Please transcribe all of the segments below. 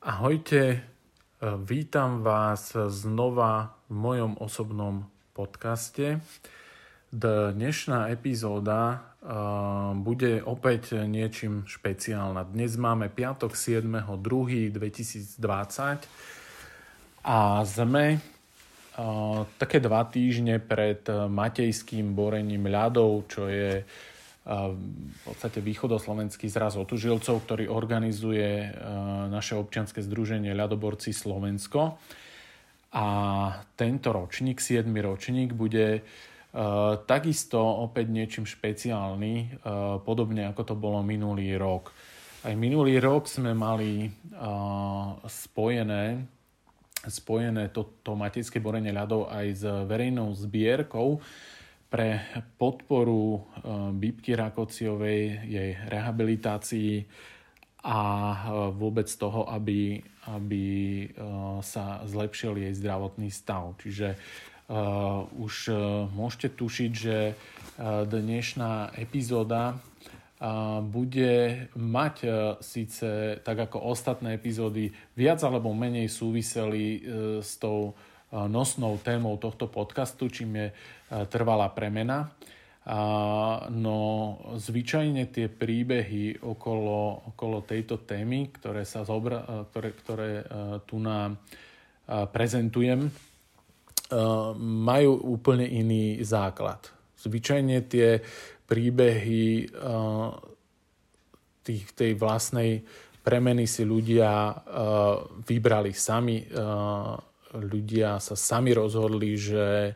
Ahojte, vítam vás znova v mojom osobnom podcaste. Dnešná epizóda bude opäť niečím špeciálna. Dnes máme piatok 7.2.2020 a sme také dva týždne pred matejským borením ľadov, čo je v podstate východoslovenský zraz otužilcov, ktorý organizuje naše občianske združenie Ľadoborci Slovensko. A tento ročník, 7. ročník, bude takisto opäť niečím špeciálny, podobne ako to bolo minulý rok. Aj minulý rok sme mali spojené, spojené to, to materské borenie ľadov aj s verejnou zbierkou, pre podporu eh, Bíbky Rakociovej, jej rehabilitácii a eh, vôbec toho, aby, aby eh, sa zlepšil jej zdravotný stav. Čiže už môžete tušiť, že dnešná epizóda bude mať síce, tak ako ostatné epizódy, viac alebo menej súviseli s tou nosnou témou tohto podcastu, čím je trvalá premena. No zvyčajne tie príbehy okolo, okolo tejto témy, ktoré, sa zobra, ktoré, ktoré tu na prezentujem, majú úplne iný základ. Zvyčajne tie príbehy tých, tej vlastnej premeny si ľudia vybrali sami ľudia sa sami rozhodli, že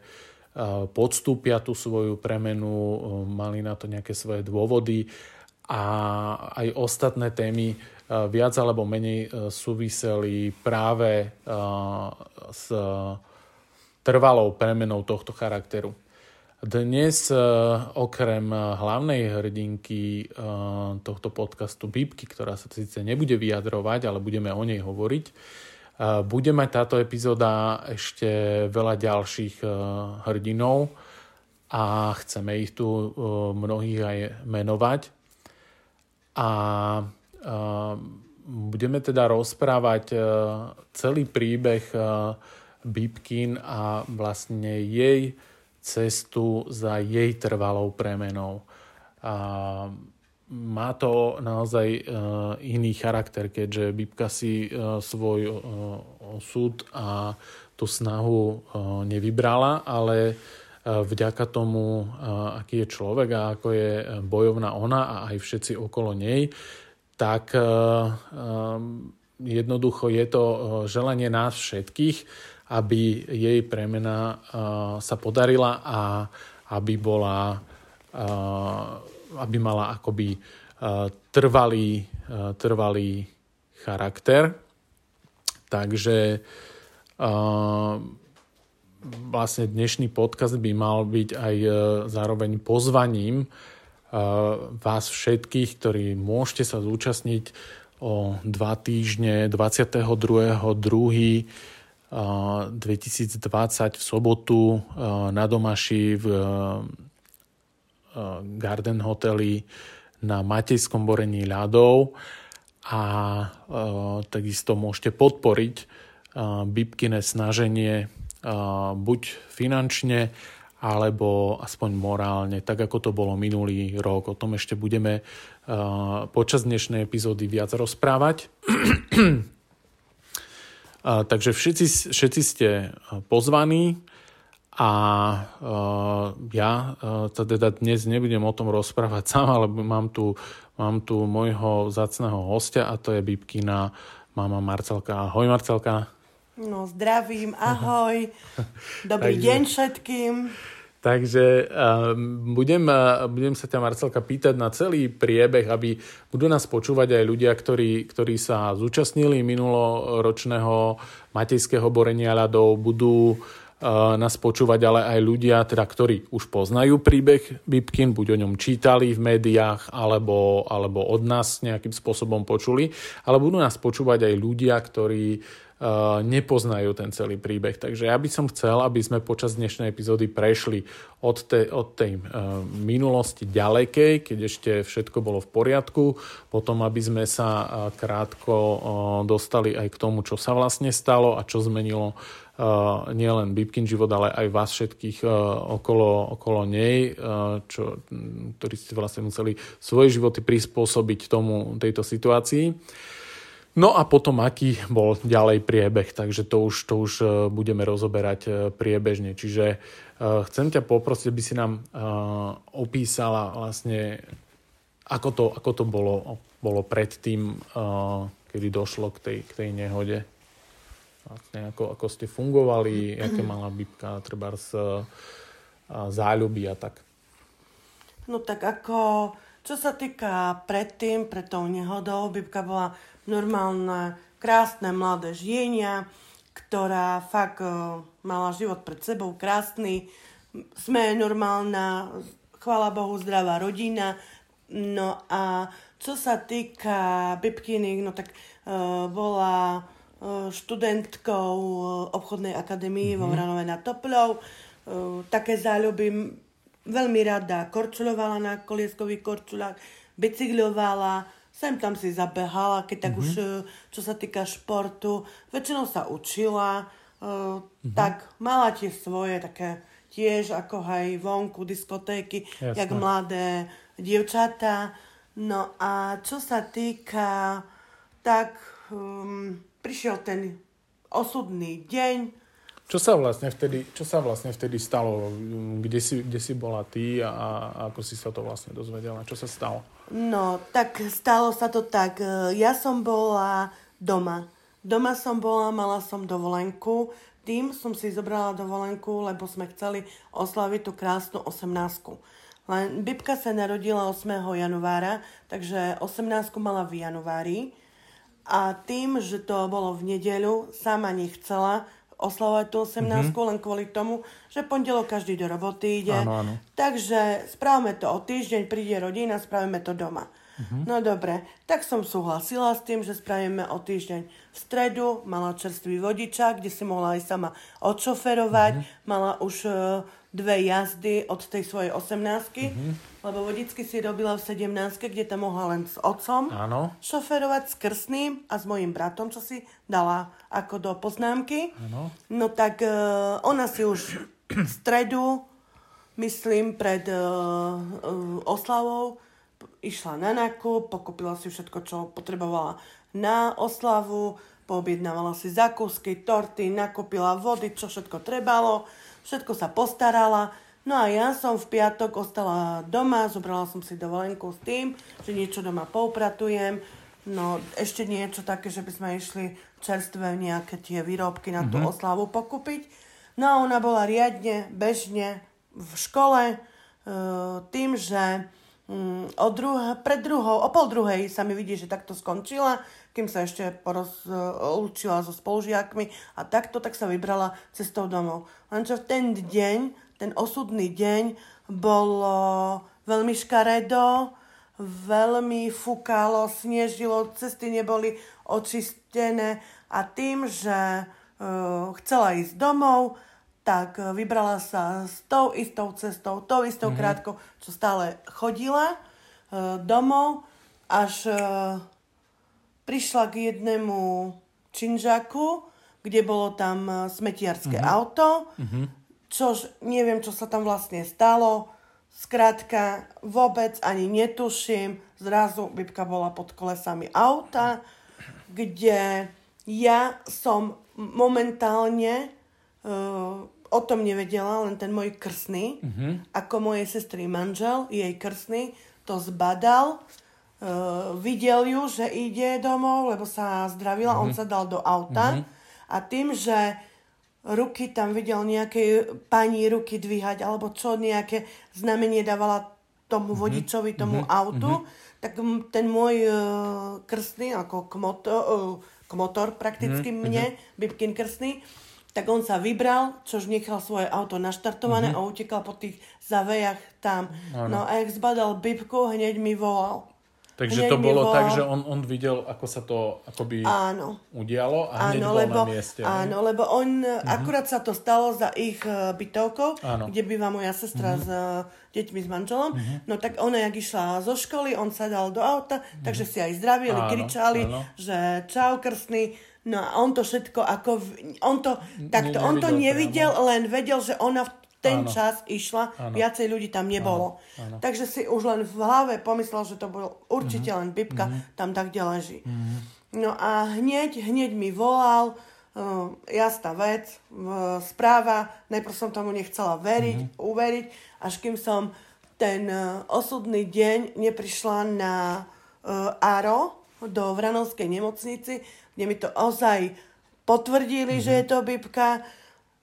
podstúpia tú svoju premenu, mali na to nejaké svoje dôvody a aj ostatné témy viac alebo menej súviseli práve s trvalou premenou tohto charakteru. Dnes okrem hlavnej hrdinky tohto podcastu Bíbky, ktorá sa síce nebude vyjadrovať, ale budeme o nej hovoriť, bude mať táto epizóda ešte veľa ďalších e, hrdinov a chceme ich tu e, mnohých aj menovať. A budeme teda rozprávať celý príbeh Bibkin a vlastne jej cestu za jej trvalou premenou. Má to naozaj uh, iný charakter, keďže Bibka si uh, svoj uh, osud a tú snahu nevybrala, ale vďaka tomu, aký je človek a ako je bojovná ona a aj všetci okolo nej, tak jednoducho je to želanie nás všetkých, aby jej premena sa podarila a aby bola aby mala akoby e, trvalý, e, trvalý charakter. Takže e, vlastne dnešný podcast by mal byť aj zároveň pozvaním vás všetkých, ktorí môžete sa zúčastniť o dva týždne 22.2.2020 v sobotu na Domaši v Garden hoteli na Matejskom borení ľadov a e, takisto môžete podporiť e, Bibkine snaženie buď finančne alebo aspoň morálne, tak ako to bolo minulý rok. O tom ešte budeme počas dnešnej epizódy viac rozprávať. Takže všetci, všetci ste pozvaní. A uh, ja uh, teda dnes nebudem o tom rozprávať sám, ale mám tu, mám tu môjho zacného hostia a to je Bibkina mama Marcelka. Ahoj Marcelka. No zdravím, ahoj. Dobrý takže, deň všetkým. Takže uh, budem, budem sa ťa Marcelka pýtať na celý priebeh, aby budú nás počúvať aj ľudia, ktorí, ktorí sa zúčastnili minuloročného matejského borenia ľadov, budú uh, nás počúvať, ale aj ľudia, teda, ktorí už poznajú príbeh Bibkin, buď o ňom čítali v médiách, alebo, alebo od nás nejakým spôsobom počuli, ale budú nás počúvať aj ľudia, ktorí nepoznajú ten celý príbeh. Takže ja by som chcel, aby sme počas dnešnej epizódy prešli od, te, od tej uh, minulosti ďalekej, keď ešte všetko bolo v poriadku, potom aby sme sa uh, krátko uh, dostali aj k tomu, čo sa vlastne stalo a čo zmenilo nielen Bibkin život, ale aj vás všetkých uh, okolo, okolo nej, uh, čo, ktorí ste vlastne museli svoje životy prispôsobiť tomu, tejto situácii. No a potom aký bol ďalej priebeh, takže to už, to už budeme rozoberať priebežne. Čiže chcem ťa poprosiť, aby si nám opísala vlastne, ako to, ako to bolo, bolo predtým, kedy došlo k tej, k tej nehode vlastne ako, ako ste fungovali, aké mala Bibka treba z záľuby a tak. No tak ako, čo sa týka predtým, pred tou nehodou, Bibka bola normálne, krásne mladé žienia, ktorá fakt uh, mala život pred sebou krásny. Sme normálna, chvála Bohu, zdravá rodina. No a čo sa týka Bibkiny, no tak uh, bola študentkou obchodnej akadémie mm-hmm. vo mhm. Vranove nad Topľou. Také záľuby veľmi rada korčulovala na kolieskových korčulách, bicyklovala, sem tam si zabehala, keď tak mm-hmm. už, čo sa týka športu, väčšinou sa učila, mm-hmm. tak mala tie svoje také tiež ako aj vonku diskotéky, Jasne. jak mladé dievčatá. No a čo sa týka, tak um, prišiel ten osudný deň. Čo sa vlastne vtedy, čo sa vlastne vtedy stalo? Kde si, kde si bola ty a, a ako si sa to vlastne dozvedela? Čo sa stalo? No, tak stalo sa to tak. Ja som bola doma. Doma som bola, mala som dovolenku. Tým som si zobrala dovolenku, lebo sme chceli oslaviť tú krásnu 18. Len Bibka sa narodila 8. januára, takže 18. mala v januári. A tým, že to bolo v nedeľu, sama nechcela oslavovať tú 18 mm-hmm. len kvôli tomu, že pondelok každý do roboty ide. Áno, áno. Takže správame to o týždeň, príde rodina, spravíme to doma. Mm-hmm. No dobre, tak som súhlasila s tým, že spravíme o týždeň v stredu, mala čerstvý vodičák, kde si mohla aj sama odšoferovať, mm-hmm. mala už uh, dve jazdy od tej svojej osemnáctky, mm-hmm. Lebo vodicky si robila v sedemnáctke, kde tam mohla len s otcom Áno. šoferovať s krstným a s mojim bratom, čo si dala ako do poznámky. Áno. No tak uh, ona si už v stredu, myslím, pred uh, uh, oslavou išla na nákup, pokúpila si všetko, čo potrebovala na oslavu, poobjednávala si zakúsky, torty, nakúpila vody, čo všetko trebalo všetko sa postarala. No a ja som v piatok ostala doma, zobrala som si dovolenku s tým, že niečo doma poupratujem. No ešte niečo také, že by sme išli čerstvé nejaké tie výrobky na tú mm-hmm. oslavu pokúpiť. No a ona bola riadne, bežne v škole e, tým, že mm, o druh- pred druhou, o pol druhej sa mi vidí, že takto skončila kým sa ešte porozlúčila so spolužiakmi a takto, tak sa vybrala cestou domov. Lenže v ten deň, ten osudný deň, bolo veľmi škaredo, veľmi fúkalo, snežilo, cesty neboli očistené a tým, že uh, chcela ísť domov, tak vybrala sa s tou istou cestou, tou istou mm-hmm. krátkou, čo stále chodila uh, domov, až uh, prišla k jednému činžaku, kde bolo tam smetiarské uh-huh. auto, uh-huh. Čož neviem, čo sa tam vlastne stalo. Skrátka, vôbec ani netuším. Zrazu Bibka bola pod kolesami auta, kde ja som momentálne uh, o tom nevedela, len ten môj krsný, uh-huh. ako mojej sestry manžel, jej krsný, to zbadal uh, videl ju, že ide domov, lebo sa zdravila, mm-hmm. on sa dal do auta mm-hmm. a tým, že ruky tam videl nejaké pani ruky dvíhať, alebo čo nejaké znamenie dávala tomu mhm. vodičovi, tomu mm-hmm. autu, mm-hmm. tak ten môj uh, krstný, ako kmotor, uh, kmotor prakticky mm-hmm. mne, Bibkin krstný, tak on sa vybral, čož nechal svoje auto naštartované mm-hmm. a utekal po tých zavejach tam. Ano. No a jak zbadal Bibku, hneď mi volal Takže hneď to bolo volal. tak, že on, on videl, ako sa to akoby Áno. udialo a hneď Áno, bol lebo, na mieste. áno, lebo on, uh-huh. akurát sa to stalo za ich uh, bytovkou, Áno. kde býva moja sestra uh-huh. s uh, deťmi, s manželom. Uh-huh. No tak ona, jak išla zo školy, on sa dal do auta, uh-huh. takže si aj zdravili, Áno, kričali, áno. že čau krstný. No a on to všetko ako... v- On to, takto, on to nevidel nevidel, len vedel, že ona v ten Áno. čas išla, Áno. viacej ľudí tam nebolo. Áno, áno. Takže si už len v hlave pomyslel, že to bol určite Mhm. len Bibka, tam tak, kde leží. No a hneď, hneď mi volal, uh, jasná vec, uh, správa, najprv som tomu nechcela veriť, uveriť, až kým som ten uh, osudný deň neprišla na uh, ARO do Vranovskej nemocnici, kde mi to ozaj potvrdili, že je to Bibka.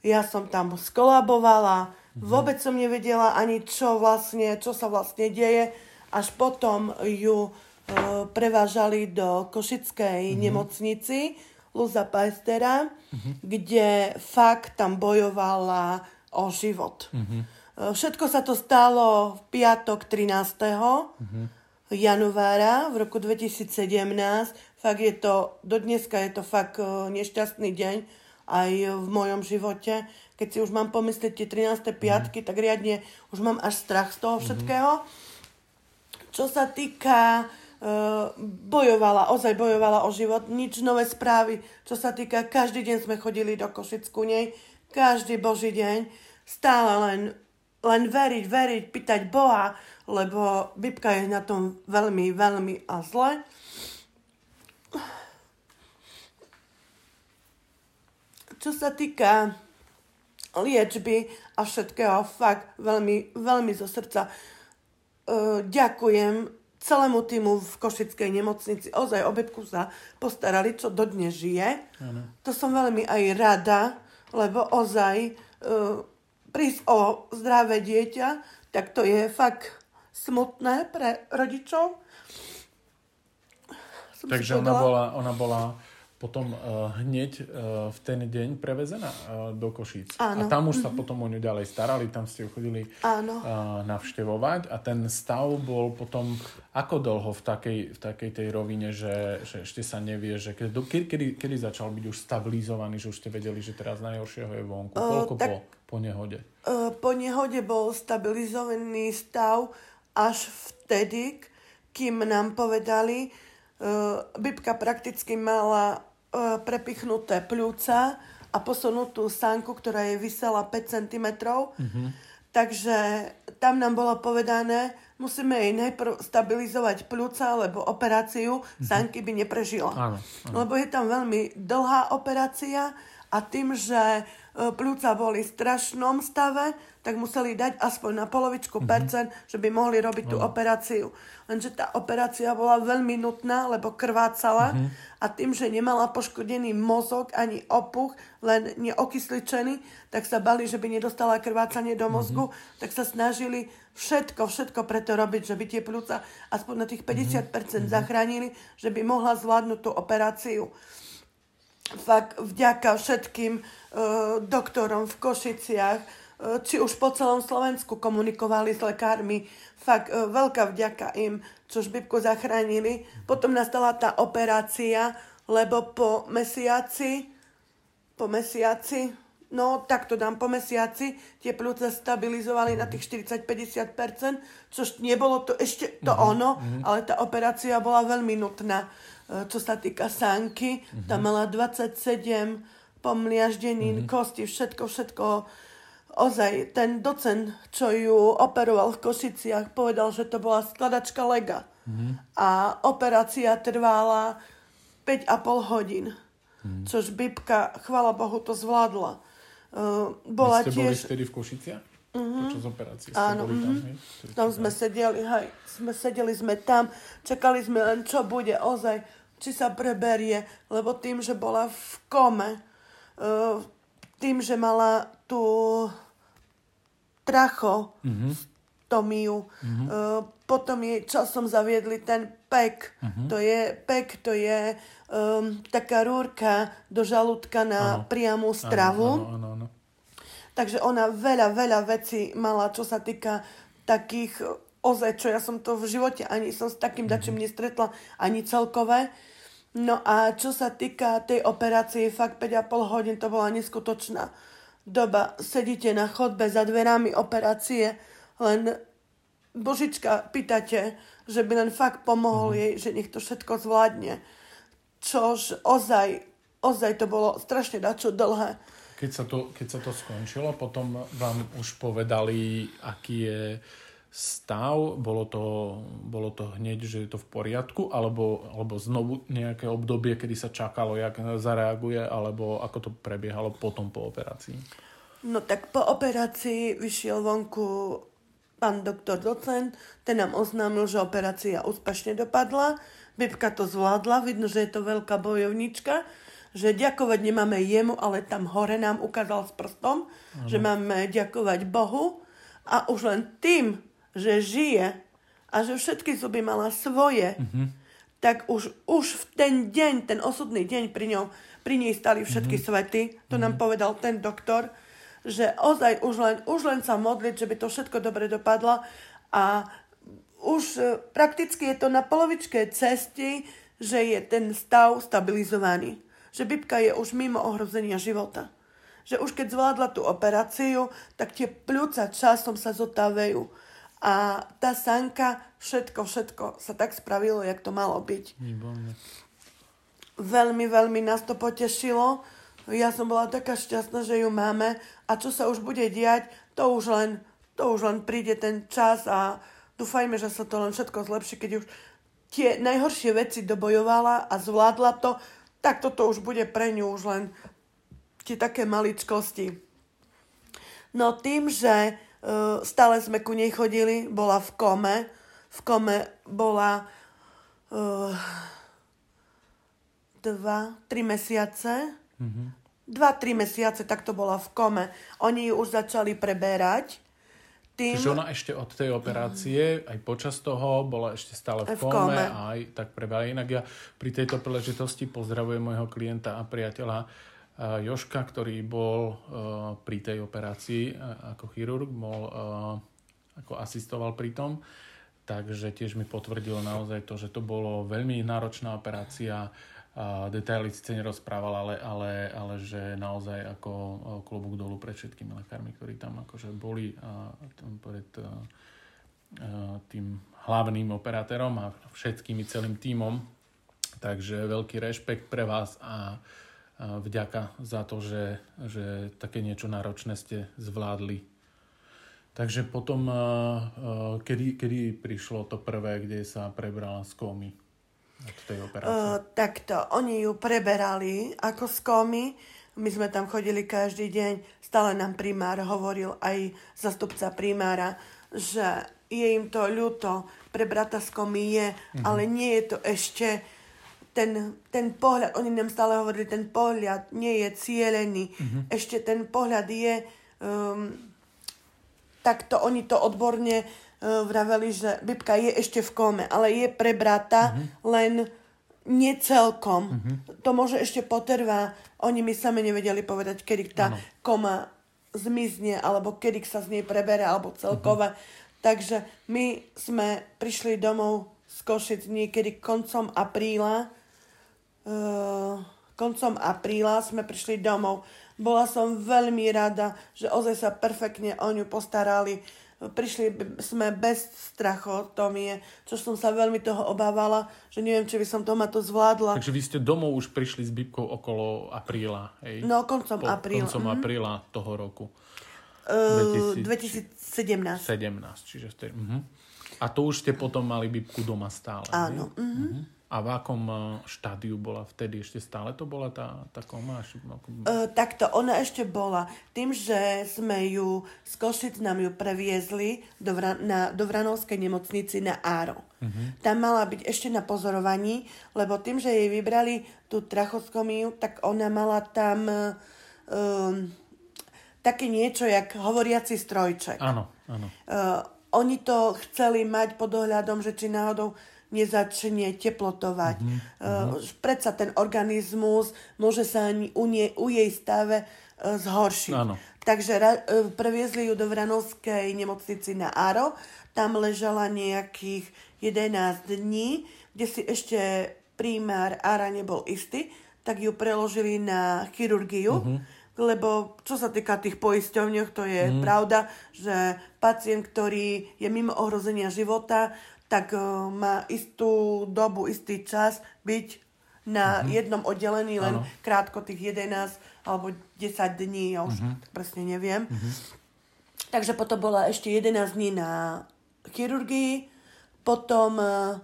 Ja som tam skolabovala, vôbec som nevedela ani čo vlastne, čo sa vlastne deje. Až potom ju e, prevážali do Košickej nemocnici Luza Paestera, kde fakt tam bojovala o život. E, Všetko sa to stalo v piatok 13. januára v roku 2017. Fakt je to, do dneska je to fakt e, nešťastný deň aj v mojom živote. Keď si už mám pomyslieť tie 13. piatky, tak riadne už mám až strach z toho všetkého. Čo sa týka uh, bojovala, ozaj bojovala o život, nič nové správy. Čo sa týka, každý deň sme chodili do Košic ku nej, každý boží deň, stále len, len veriť, veriť, pýtať Boha, lebo Bibka je na tom veľmi, veľmi a zle. Čo sa týka liečby a všetkého, fakt veľmi, veľmi zo srdca uh, ďakujem celému týmu v Košickej nemocnici. Ozaj o Bebku sa postarali, čo dodnes žije. To som veľmi aj rada, lebo ozaj uh, prísť o zdravé dieťa, tak to je fakt smutné pre rodičov. Som Takže ona bola, ona bola potom uh, hneď uh, v ten deň prevezená uh, do Košíc. Áno. A tam už sa potom o ňu ďalej starali, tam ste ju chodili Áno. uh, navštevovať a ten stav bol potom ako dlho v takej, v takej tej rovine, že, že ešte sa nevie, že kedy, kedy, kedy, kedy začal byť už stabilizovaný, že už ste vedeli, že teraz najhoršieho je vonku. Uh, Koľko tak- po, po nehode? E, Po nehode bol stabilizovaný stav až vtedy, kým nám povedali, e, Bibka prakticky mala prepichnuté pľúca a posunutú sánku, ktorá je vysela 5 cm. Takže tam nám bolo povedané, musíme jej najprv stabilizovať pľúca, lebo operáciu sánky by neprežila. Áno, Lebo je tam veľmi dlhá operácia a tým, že e, pľúca boli v strašnom stave, tak museli dať aspoň na polovičku percent, že by mohli robiť tú operáciu. Lenže tá operácia bola veľmi nutná, lebo krvácala a tým, že nemala poškodený mozog ani opuch, len neokysličený, tak sa bali, že by nedostala krvácanie do mozgu, tak sa snažili všetko, všetko preto robiť, že by tie pľúca aspoň na tých 50% zachránili, že by mohla zvládnuť tú operáciu fakt vďaka všetkým e, doktorom v Košiciach, e, či už po celom Slovensku komunikovali s lekármi. Fakt e, veľká vďaka im, čo Bibku zachránili. Potom nastala tá operácia, lebo po mesiaci, po mesiaci, no tak to dám, po mesiaci tie plúce stabilizovali na tých 40-50%, čož nebolo to ešte to ono, ale tá operácia bola veľmi nutná. Čo sa týka sánky, tam mala 27 pomliaždenín, kosti, všetko, všetko. Ozaj, ten docent, čo ju operoval v Košiciach, povedal, že to bola skladačka lega. A operácia trvala 5,5 hodín. Čož Bibka, chvala Bohu, to zvládla. Uh, bola Vy ste boli tiež... vtedy v Košiciach? Počas operácie ste Áno, boli tam, mhm. Vtedy Tam ste sme sedeli, hej, sme sedeli sme tam, čakali sme len, čo bude ozaj, či sa preberie, lebo tým, že bola v kome, uh, tým, že mala tú tracho, stomiu, uh, potom jej časom zaviedli ten pek, to je pek, to je um, taká rúrka do žalúdka na Áno. priamu stravu. Áno, áno, áno. Takže ona veľa, veľa vecí mala, čo sa týka takých ozaj, čo ja som to v živote ani som s takým mm-hmm. dačím nestretla, ani celkové. No a čo sa týka tej operácie, fakt 5,5 hodín to bola neskutočná doba. Sedíte na chodbe za dverami operácie, len Božička pýtate, že by len fakt pomohol mm-hmm. jej, že nech to všetko zvládne. Čož ozaj, ozaj to bolo strašne dačo dlhé. Keď sa, to, keď sa to skončilo, potom vám už povedali, aký je stav? Bolo to, bolo to hneď, že je to v poriadku? Alebo, alebo znovu nejaké obdobie, kedy sa čakalo, jak zareaguje? Alebo ako to prebiehalo potom po operácii? No tak po operácii vyšiel vonku pán doktor docent, ten nám oznámil, že operácia úspešne dopadla. Bibka to zvládla, vidno, že je to veľká bojovnička, že ďakovať nemáme jemu, ale tam hore nám ukázal s prstom, ano. že máme ďakovať Bohu a už len tým, že žije a že všetky zuby mala svoje, mm-hmm. tak už, už v ten deň, ten osudný deň pri, ňom, pri nej stali všetky mm-hmm. svety. To mm-hmm. nám mhm. povedal ten doktor, že ozaj už len, už len sa modliť, že by to všetko dobre dopadlo a už e, prakticky je to na polovičke cesty, že je ten stav stabilizovaný. Že Bibka je už mimo ohrozenia života. Že už keď zvládla tú operáciu, tak tie pľúca časom sa zotávajú a tá sanka, všetko, všetko sa tak spravilo, jak to malo byť. Výborné. Veľmi, veľmi nás to potešilo. Ja som bola taká šťastná, že ju máme. A čo sa už bude diať, to už len, to už len príde ten čas a dúfajme, že sa to len všetko zlepší, keď už tie najhoršie veci dobojovala a zvládla to, tak toto už bude pre ňu už len tie také maličkosti. No tým, že stále sme ku nej chodili, bola v kome. V kome bola uh, dva, tri mesiace. Mm-hmm. Dva, tri mesiace, tak to bola v kome. Oni ju už začali preberať. Tým... Čiže ona ešte od tej operácie, aj počas toho, bola ešte stále v, v kome, kome a aj tak preberá. Inak ja pri tejto príležitosti pozdravujem môjho klienta a priateľa Joška, ktorý bol e, pri tej operácii e, ako chirurg, bol, e, ako asistoval pri tom, takže tiež mi potvrdil naozaj to, že to bolo veľmi náročná operácia, detaily síce nerozprával, ale, ale, ale že naozaj ako klobúk dolu pred všetkými lekármi, ktorí tam akože boli pred tým hlavným operátorom a všetkými celým tímom. Takže veľký rešpekt pre vás a vďaka za to, že, že také niečo náročné ste zvládli. Takže potom, kedy, kedy prišlo to prvé, kde sa prebrala z komy od tej operácie? Uh, takto, oni ju preberali ako z komy. My sme tam chodili každý deň. Stále nám primár hovoril, aj zastupca primára, že je im to ľúto, pre brata z komy je, uh-huh. ale nie je to ešte ten, ten pohľad, oni nám stále hovorili, ten pohľad nie je cielený. Mm-hmm. Ešte ten pohľad je, um, takto oni to odborne uh, vraveli, že Bibka je ešte v kome, ale je pre brata mm-hmm. len necelkom. Mm-hmm. To môže ešte potrvá. Oni mi sami nevedeli povedať, kedy tá ano. koma zmizne, alebo kedy sa z nej prebere, alebo celkové. Mm-hmm. Takže my sme prišli domov z Košic niekedy koncom apríla koncom apríla sme prišli domov. Bola som veľmi rada, že ozaj sa perfektne o ňu postarali. Prišli sme bez strachotomie, čo som sa veľmi toho obávala, že neviem, či by som doma to zvládla. Takže vy ste domov už prišli s Bibkou okolo apríla, hej? No, koncom po, apríla. Koncom mm-hmm. apríla toho roku. Uh, 2017. 17, čiže ste... Uh-huh. A to už ste potom mali Bibku doma stále, Áno. Uh-huh. Uh-huh. A v akom e, štádiu bola vtedy? Ešte stále to bola tá, tá koma? Uh, takto, ona ešte bola. Tým, že sme ju z Košic nám ju previezli do, Vra- na, do Vranovskej nemocnici na Áro. Uh-huh. Tam mala byť ešte na pozorovaní, lebo tým, že jej vybrali tú trachoskomiu, tak ona mala tam um, také niečo, jak hovoriaci strojček. Áno, áno. Uh, oni to chceli mať pod ohľadom, že či náhodou nezačne teplotovať. Mm-hmm. Uh, predsa ten organizmus môže sa ani u, nie, u jej stave uh, zhoršiť. Áno. Takže e, previezli ju do Vranovskej nemocnici na Aro. Tam ležala nejakých 11 dní, kde si ešte primár Ara nebol istý, tak ju preložili na chirurgiu. Uh-huh. Lebo čo sa týka tých poisťovňoch, to je uh-huh. pravda, že pacient, ktorý je mimo ohrozenia života, tak uh, má istú dobu, istý čas byť na uh-huh. jednom oddelení len ano. krátko tých 11 alebo 10 dní, ja už uh-huh. presne neviem. Uh-huh. Takže potom bola ešte 11 dní na chirurgii, potom, e,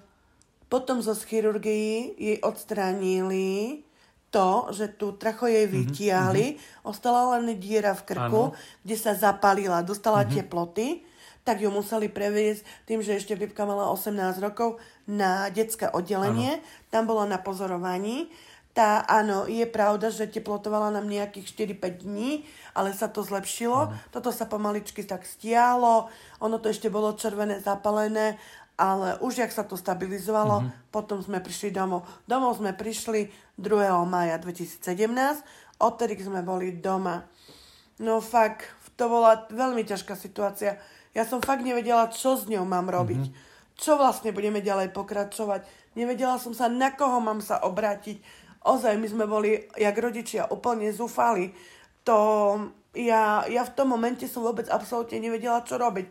potom zo chirurgii jej odstránili to, že tú tracho jej vytiahli, uh-huh. ostala len diera v krku, ano. kde sa zapalila, dostala uh-huh. teploty, tak ju museli previesť tým, že ešte Bibka mala 18 rokov na detské oddelenie. Ano. Tam bola na pozorovaní. Tá, áno, je pravda, že teplotovala nám nejakých 4-5 dní, ale sa to zlepšilo. Ano. Toto sa pomaličky tak stiahlo, ono to ešte bolo červené, zapalené, ale už jak sa to stabilizovalo, mm-hmm. potom sme prišli domov. Domov sme prišli 2. maja 2017, odtedy sme boli doma. No fakt, to bola veľmi ťažká situácia. Ja som fakt nevedela, čo s ňou mám robiť. Mm-hmm čo vlastne budeme ďalej pokračovať. Nevedela som sa, na koho mám sa obrátiť. Ozaj, my sme boli, jak rodičia, úplne zúfali. To ja, ja v tom momente som vôbec absolútne nevedela, čo robiť.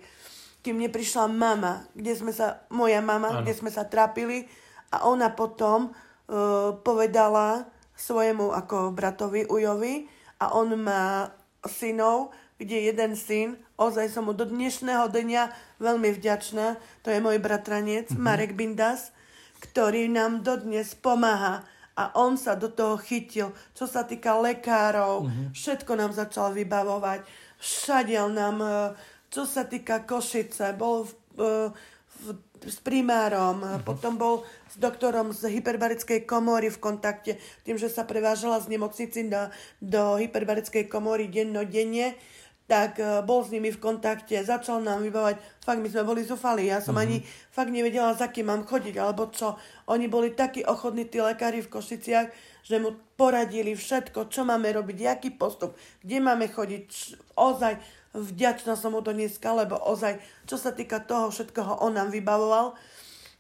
Kým neprišla mama, kde sme sa, moja mama, ano. kde sme sa trápili a ona potom uh, povedala svojemu ako bratovi Ujovi a on má synov, kde jeden syn, ozaj som mu do dnešného dňa veľmi vďačná, to je môj bratranec mm-hmm. Marek Bindas, ktorý nám dodnes pomáha a on sa do toho chytil, čo sa týka lekárov, mm-hmm. všetko nám začal vybavovať, všade nám, e, čo sa týka Košice, bol v, e, v, s primárom, mm-hmm. potom bol s doktorom z hyperbarickej komory v kontakte, tým, že sa prevážala z nemocnici do, do hyperbarickej komory dennodenne, tak uh, bol s nimi v kontakte, začal nám vybávať, fakt my sme boli zúfali, ja som uh-huh. ani fakt nevedela, za kým mám chodiť, alebo čo. Oni boli takí ochotní, tí lekári v Košiciach, že mu poradili všetko, čo máme robiť, aký postup, kde máme chodiť, ozaj vďačná som mu to dneska, lebo ozaj, čo sa týka toho všetkoho, on nám vybavoval.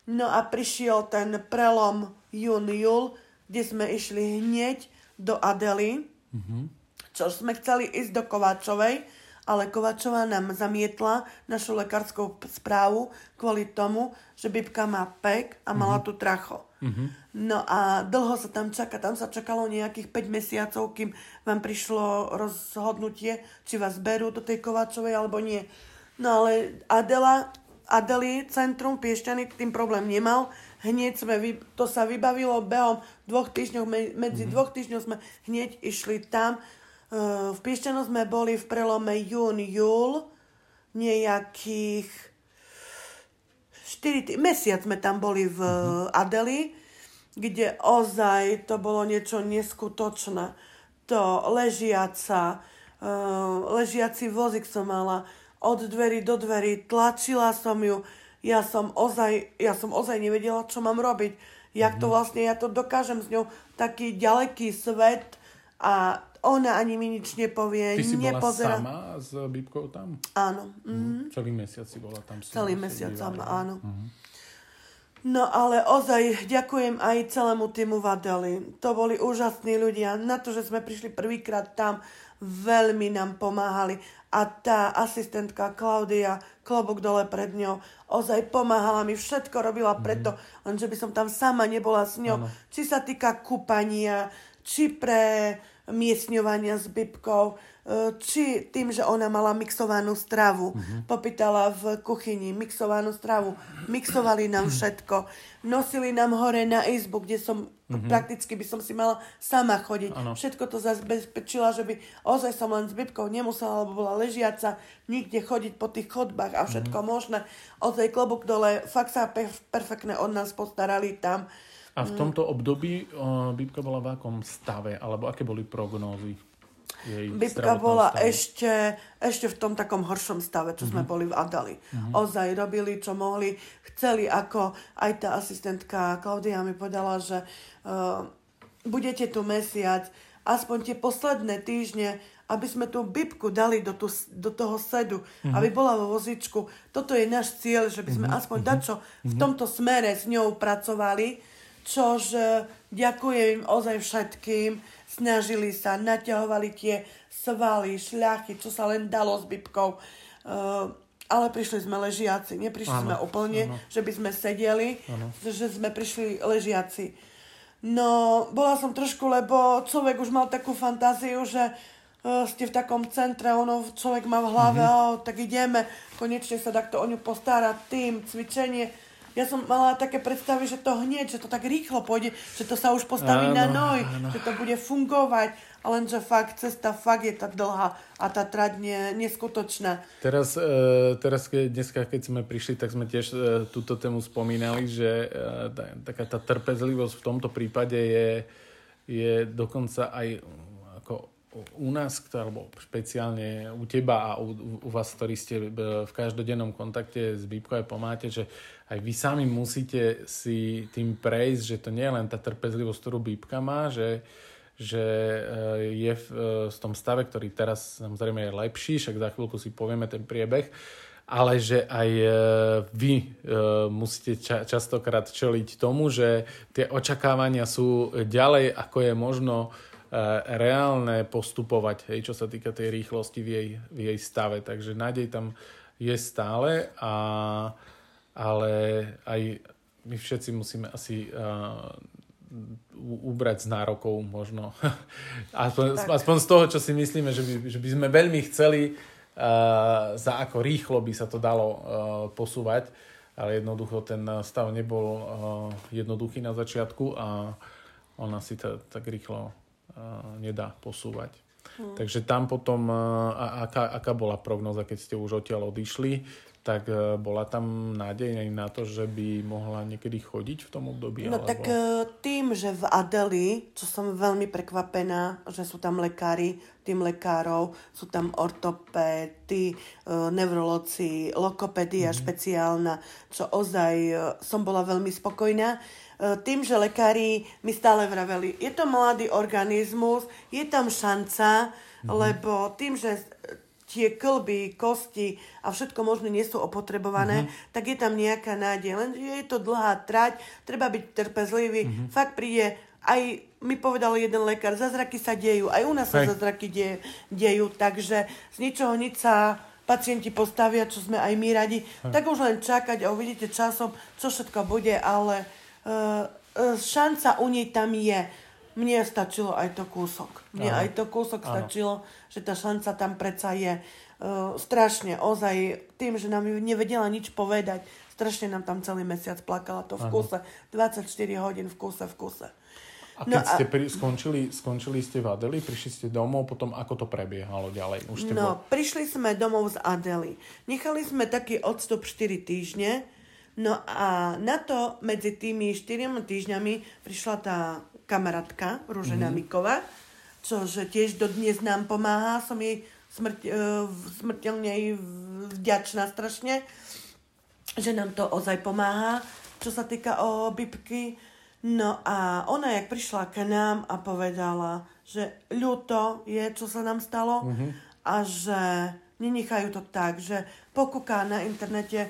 No a prišiel ten prelom jún-júl, kde sme išli hneď do Adely, uh-huh. čo sme chceli ísť do Kováčovej, ale Kovačová nám zamietla našu lekárskú správu kvôli tomu, že Bibka má pek a mala mm-hmm. tu tracho. Mm-hmm. No a dlho sa tam čaká, tam sa čakalo nejakých 5 mesiacov, kým vám prišlo rozhodnutie, či vás berú do tej Kovačovej alebo nie. No ale Adela, Adeli centrum Piešťany tým problém nemal. Hneď sme, to sa vybavilo behom dvoch týždňov, medzi mm-hmm. dvoch týždňov sme hneď išli tam v Piešťanu sme boli v prelome jún-júl, nejakých 4 tý- mesiac sme tam boli v uh-huh. Adeli, kde ozaj to bolo niečo neskutočné. To ležiaca, uh, ležiaci vozík som mala od dverí do dverí, tlačila som ju, ja som ozaj, ja som ozaj nevedela, čo mám robiť. Jak to mhm. vlastne, ja to dokážem s ňou taký ďaleký svet a ona ani mi nič nepovie. Ty si nepozera... bola sama s Bibkou tam? Áno. Mm-hmm. Celý mesiac si bola tam. Celý mesiac sama, áno. Mm-hmm. No ale ozaj ďakujem aj celému týmu Vadeli. To boli úžasní ľudia. Na to, že sme prišli prvýkrát tam, veľmi nám pomáhali. A tá asistentka Klaudia, klobok dole pred ňou, ozaj pomáhala mi, všetko robila preto, mm-hmm. lenže by som tam sama nebola s ňou. Ano. Či sa týka kúpania, či pre miesňovania s Bibkou, e, či tým, že ona mala mixovanú stravu. Uh-huh. Popýtala v kuchyni mixovanú stravu. Mixovali nám všetko. Nosili nám hore na izbu, kde som uh-huh. prakticky by som si mala sama chodiť. Ano. Všetko to zabezpečila, že by ozaj som len s Bibkou nemusela, lebo bola ležiaca, nikde chodiť po tých chodbách a všetko uh-huh. možné. Ozaj klobúk dole, fakt sa perfektne od nás postarali tam. A v tomto období uh, Bibka bola v akom stave, alebo aké boli prognózy? Jej Bibka bola ešte, ešte v tom takom horšom stave, čo uh-huh. sme mhm. boli v Adali. Uh-huh. Ozaj robili, čo mohli. Chceli, ako aj tá asistentka Klaudia mi povedala, že uh, budete tu mesiac aspoň tie posledné týždne, aby sme tú bibku dali do, tu, do toho sedu, mm-hmm. aby bola vo vozičku. Toto je náš cieľ, že by sme mm-hmm. aspoň dačo mm-hmm. v tomto smere s ňou pracovali, čož ďakujem im ozaj všetkým, snažili sa, naťahovali tie svaly, šľachy, čo sa len dalo s bibkou. Uh, ale prišli sme ležiaci. Neprišli ano, sme úplne, ano. že by sme sedeli, ano. že sme prišli ležiaci. No, bola som trošku, lebo človek už mal takú fantáziu, že uh, ste v takom centre, ono človek má v hlave, mm-hmm. oh, tak ideme, konečne sa takto o ňu postarať, tým, cvičenie. Ja som mala také predstavy, že to hneď, že to tak rýchlo pôjde, že to sa už postaví áno, na noj, áno. že to bude fungovať lenže fakt cesta fakt je tá dlhá a tá trať nie, neskutočná. Teraz, e, teraz keď, dneska, keď sme prišli, tak sme tiež e, túto tému spomínali, že e, taká tá trpezlivosť v tomto prípade je, je dokonca aj u nás, alebo špeciálne u teba a u, u vás, ktorí ste v každodennom kontakte s Bíbkou aj pomáte, že aj vy sami musíte si tým prejsť, že to nie je len tá trpezlivosť, ktorú Bíbka má, že, že eh, je v, eh, v tom stave, ktorý teraz samozrejme je lepší, však za chvíľku si povieme ten priebeh, ale že aj vy musíte ča- častokrát čeliť tomu, že tie očakávania sú ďalej, ako je možno reálne postupovať, hej, čo sa týka tej rýchlosti v jej, v jej stave. Takže nádej tam je stále, a, ale aj my všetci musíme asi ubrať z nárokov možno. aspoň, aspoň z toho, čo si myslíme, že by, že by sme veľmi chceli, uh, za ako rýchlo by sa to dalo uh, posúvať, ale jednoducho ten stav nebol uh, jednoduchý na začiatku a ona si to tak rýchlo uh, nedá posúvať. Hmm. Takže tam potom, uh, aká, aká bola prognoza, keď ste už odtiaľ odišli, tak e, bola tam nádej na to, že by mohla niekedy chodiť v tom období? No alebo... tak e, tým, že v Adeli, čo som veľmi prekvapená, že sú tam lekári, tým lekárov, sú tam ortopédy, e, neuroloci, lokopedia mm-hmm. špeciálna, čo ozaj som bola veľmi spokojná. Tým, že lekári mi stále vraveli, je to mladý organizmus, je tam šanca, mm-hmm. lebo tým, že tie klby, kosti a všetko možné nie sú opotrebované, mm-hmm. tak je tam nejaká nádej. Len je to dlhá trať, treba byť trpezlivý. Mm-hmm. Fakt príde, aj mi povedal jeden lekár, zázraky sa dejú, aj u nás sa zázraky de, dejú, takže z ničoho nič sa pacienti postavia, čo sme aj my radi, Hej. tak už len čakať a uvidíte časom, čo všetko bude, ale šanca u nej tam je mne stačilo aj to kúsok. Mne Aha. aj to kúsok Aha. stačilo, že tá šanca tam predsa je. Uh, strašne, ozaj, tým, že nám nevedela nič povedať, strašne nám tam celý mesiac plakala to v kúse. 24 hodín v kúse, v kúse. A keď no ste pri, skončili, skončili ste v Adeli, prišli ste domov, potom ako to prebiehalo ďalej? Už no, bol... prišli sme domov z Adely. Nechali sme taký odstup 4 týždne, no a na to medzi tými 4 týždňami prišla tá kamarátka Rúžena mm-hmm. Mikova, čože tiež dodnes nám pomáha. Som jej smrť, e, smrteľne jej vďačná strašne, že nám to ozaj pomáha, čo sa týka o Bibky. No a ona, jak prišla k nám a povedala, že ľúto je, čo sa nám stalo mm-hmm. a že nenechajú to tak, že pokúka na internete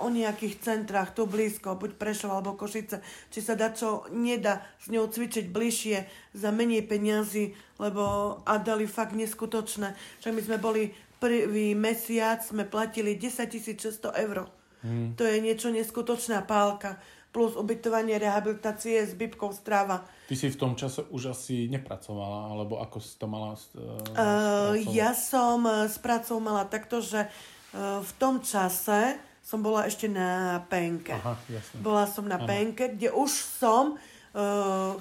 o nejakých centrách tu blízko, buď Prešov alebo Košice, či sa dá čo nedá s ňou cvičiť bližšie za menej peniazy, lebo a dali fakt neskutočné. Však my sme boli prvý mesiac, sme platili 10 600 eur. Hmm. To je niečo neskutočná pálka. Plus ubytovanie, rehabilitácie s bybkou stráva. Ty si v tom čase už asi nepracovala, alebo ako si to mala? Uh, ja som s prácou mala takto, že v tom čase som bola ešte na penke. Aha, jasne. Bola som na Aha. penke, kde už som uh,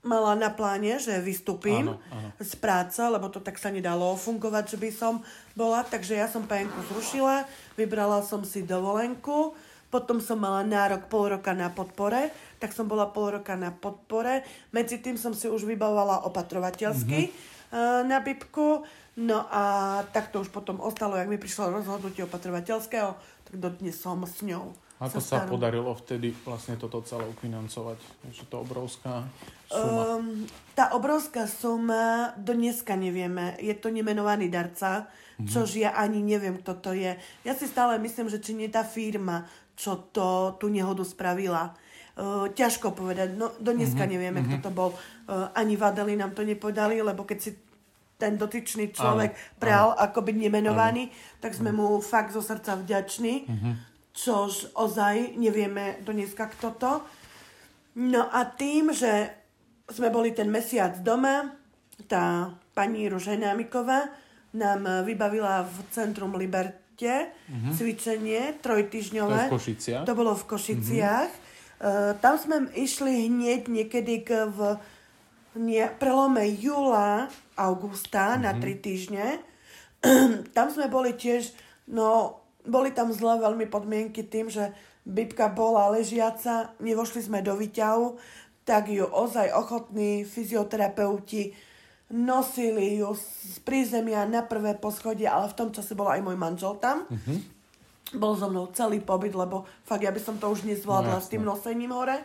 mala na pláne, že vystúpim áno, áno. z práce, lebo to tak sa nedalo fungovať, že by som bola. Takže ja som penku zrušila, vybrala som si dovolenku, potom som mala nárok pol roka na podpore, tak som bola pol roka na podpore. Medzi tým som si už vybavovala opatrovateľsky mm-hmm. uh, na Bibku. No a tak to už potom ostalo, jak mi prišlo rozhodnutie opatrovateľského, tak dodnes som s ňou. Ako sa, sa podarilo vtedy vlastne toto celé ufinancovať? Je to obrovská suma? Um, tá obrovská suma do dneska nevieme. Je to nemenovaný darca, mm-hmm. čož ja ani neviem, kto to je. Ja si stále myslím, že či nie tá firma, čo to, tú nehodu spravila. Uh, ťažko povedať. No, do dneska mm-hmm. nevieme, kto to bol. Uh, ani Vadeli nám to nepodali, lebo keď si ten dotyčný človek áno, pral áno. ako byť nemenovaný, áno. tak sme mu fakt zo srdca vďační. Mm-hmm čož ozaj nevieme do dneska kto to. No a tým, že sme boli ten mesiac doma, tá pani Ruženámiková nám vybavila v Centrum Liberte uh-huh. cvičenie trojtyžňové. To, v Košiciach. to bolo v Košiciach. Uh-huh. Uh, tam sme išli hneď niekedy k v nie, prelome júla, augusta uh-huh. na tri týždne. tam sme boli tiež, no boli tam zlé veľmi podmienky tým, že Bibka bola ležiaca, nevošli sme do výťahu, tak ju ozaj ochotní fyzioterapeuti nosili ju z prízemia na prvé poschodie, ale v tom čase bol aj môj manžel tam. Mm-hmm. Bol so mnou celý pobyt, lebo fakt ja by som to už nezvládla no, s tým nosením hore.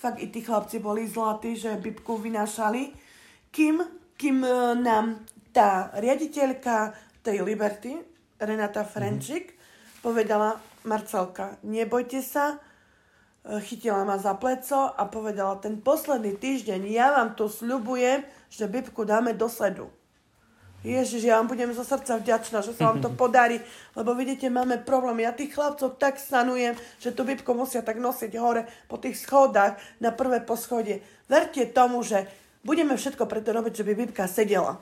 Fakt i tí chlapci boli zlatí, že Bibku vynášali. Kým, kým e, nám tá riaditeľka tej Liberty, Renata Frenčik, mm-hmm povedala Marcelka, nebojte sa, e, chytila ma za pleco a povedala, ten posledný týždeň ja vám tu sľubujem, že Bibku dáme do sledu. Ježiš, ja vám budem zo srdca vďačná, že sa vám to podarí, lebo vidíte, máme problém. Ja tých chlapcov tak sanujem, že tú Bibku musia tak nosiť hore po tých schodách na prvé poschodie. Verte tomu, že budeme všetko preto robiť, že by Bibka sedela.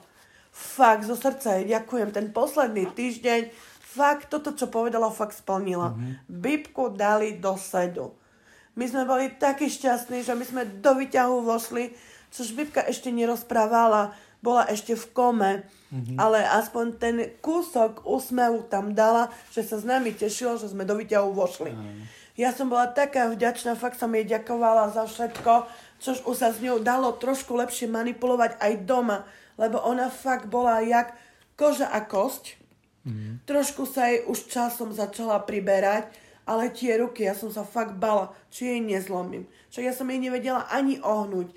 Fakt, zo srdca jej ďakujem. Ten posledný týždeň fakt toto, čo povedala, fakt splnila. Mm-hmm. Bibku dali do sedu. My sme boli takí šťastní, že my sme do výťahu vošli, což Bibka ešte nerozprávala, bola ešte v kome, mm-hmm. ale aspoň ten kúsok úsmevu tam dala, že sa s nami tešilo, že sme do výťahu vošli. Mm. Ja som bola taká vďačná, fakt som jej ďakovala za všetko, čož už sa s ňou dalo trošku lepšie manipulovať aj doma, lebo ona fakt bola jak koža a kosť Mm. Trošku sa jej už časom začala priberať, ale tie ruky, ja som sa fakt bala, či jej nezlomím. Však ja som jej nevedela ani ohnúť,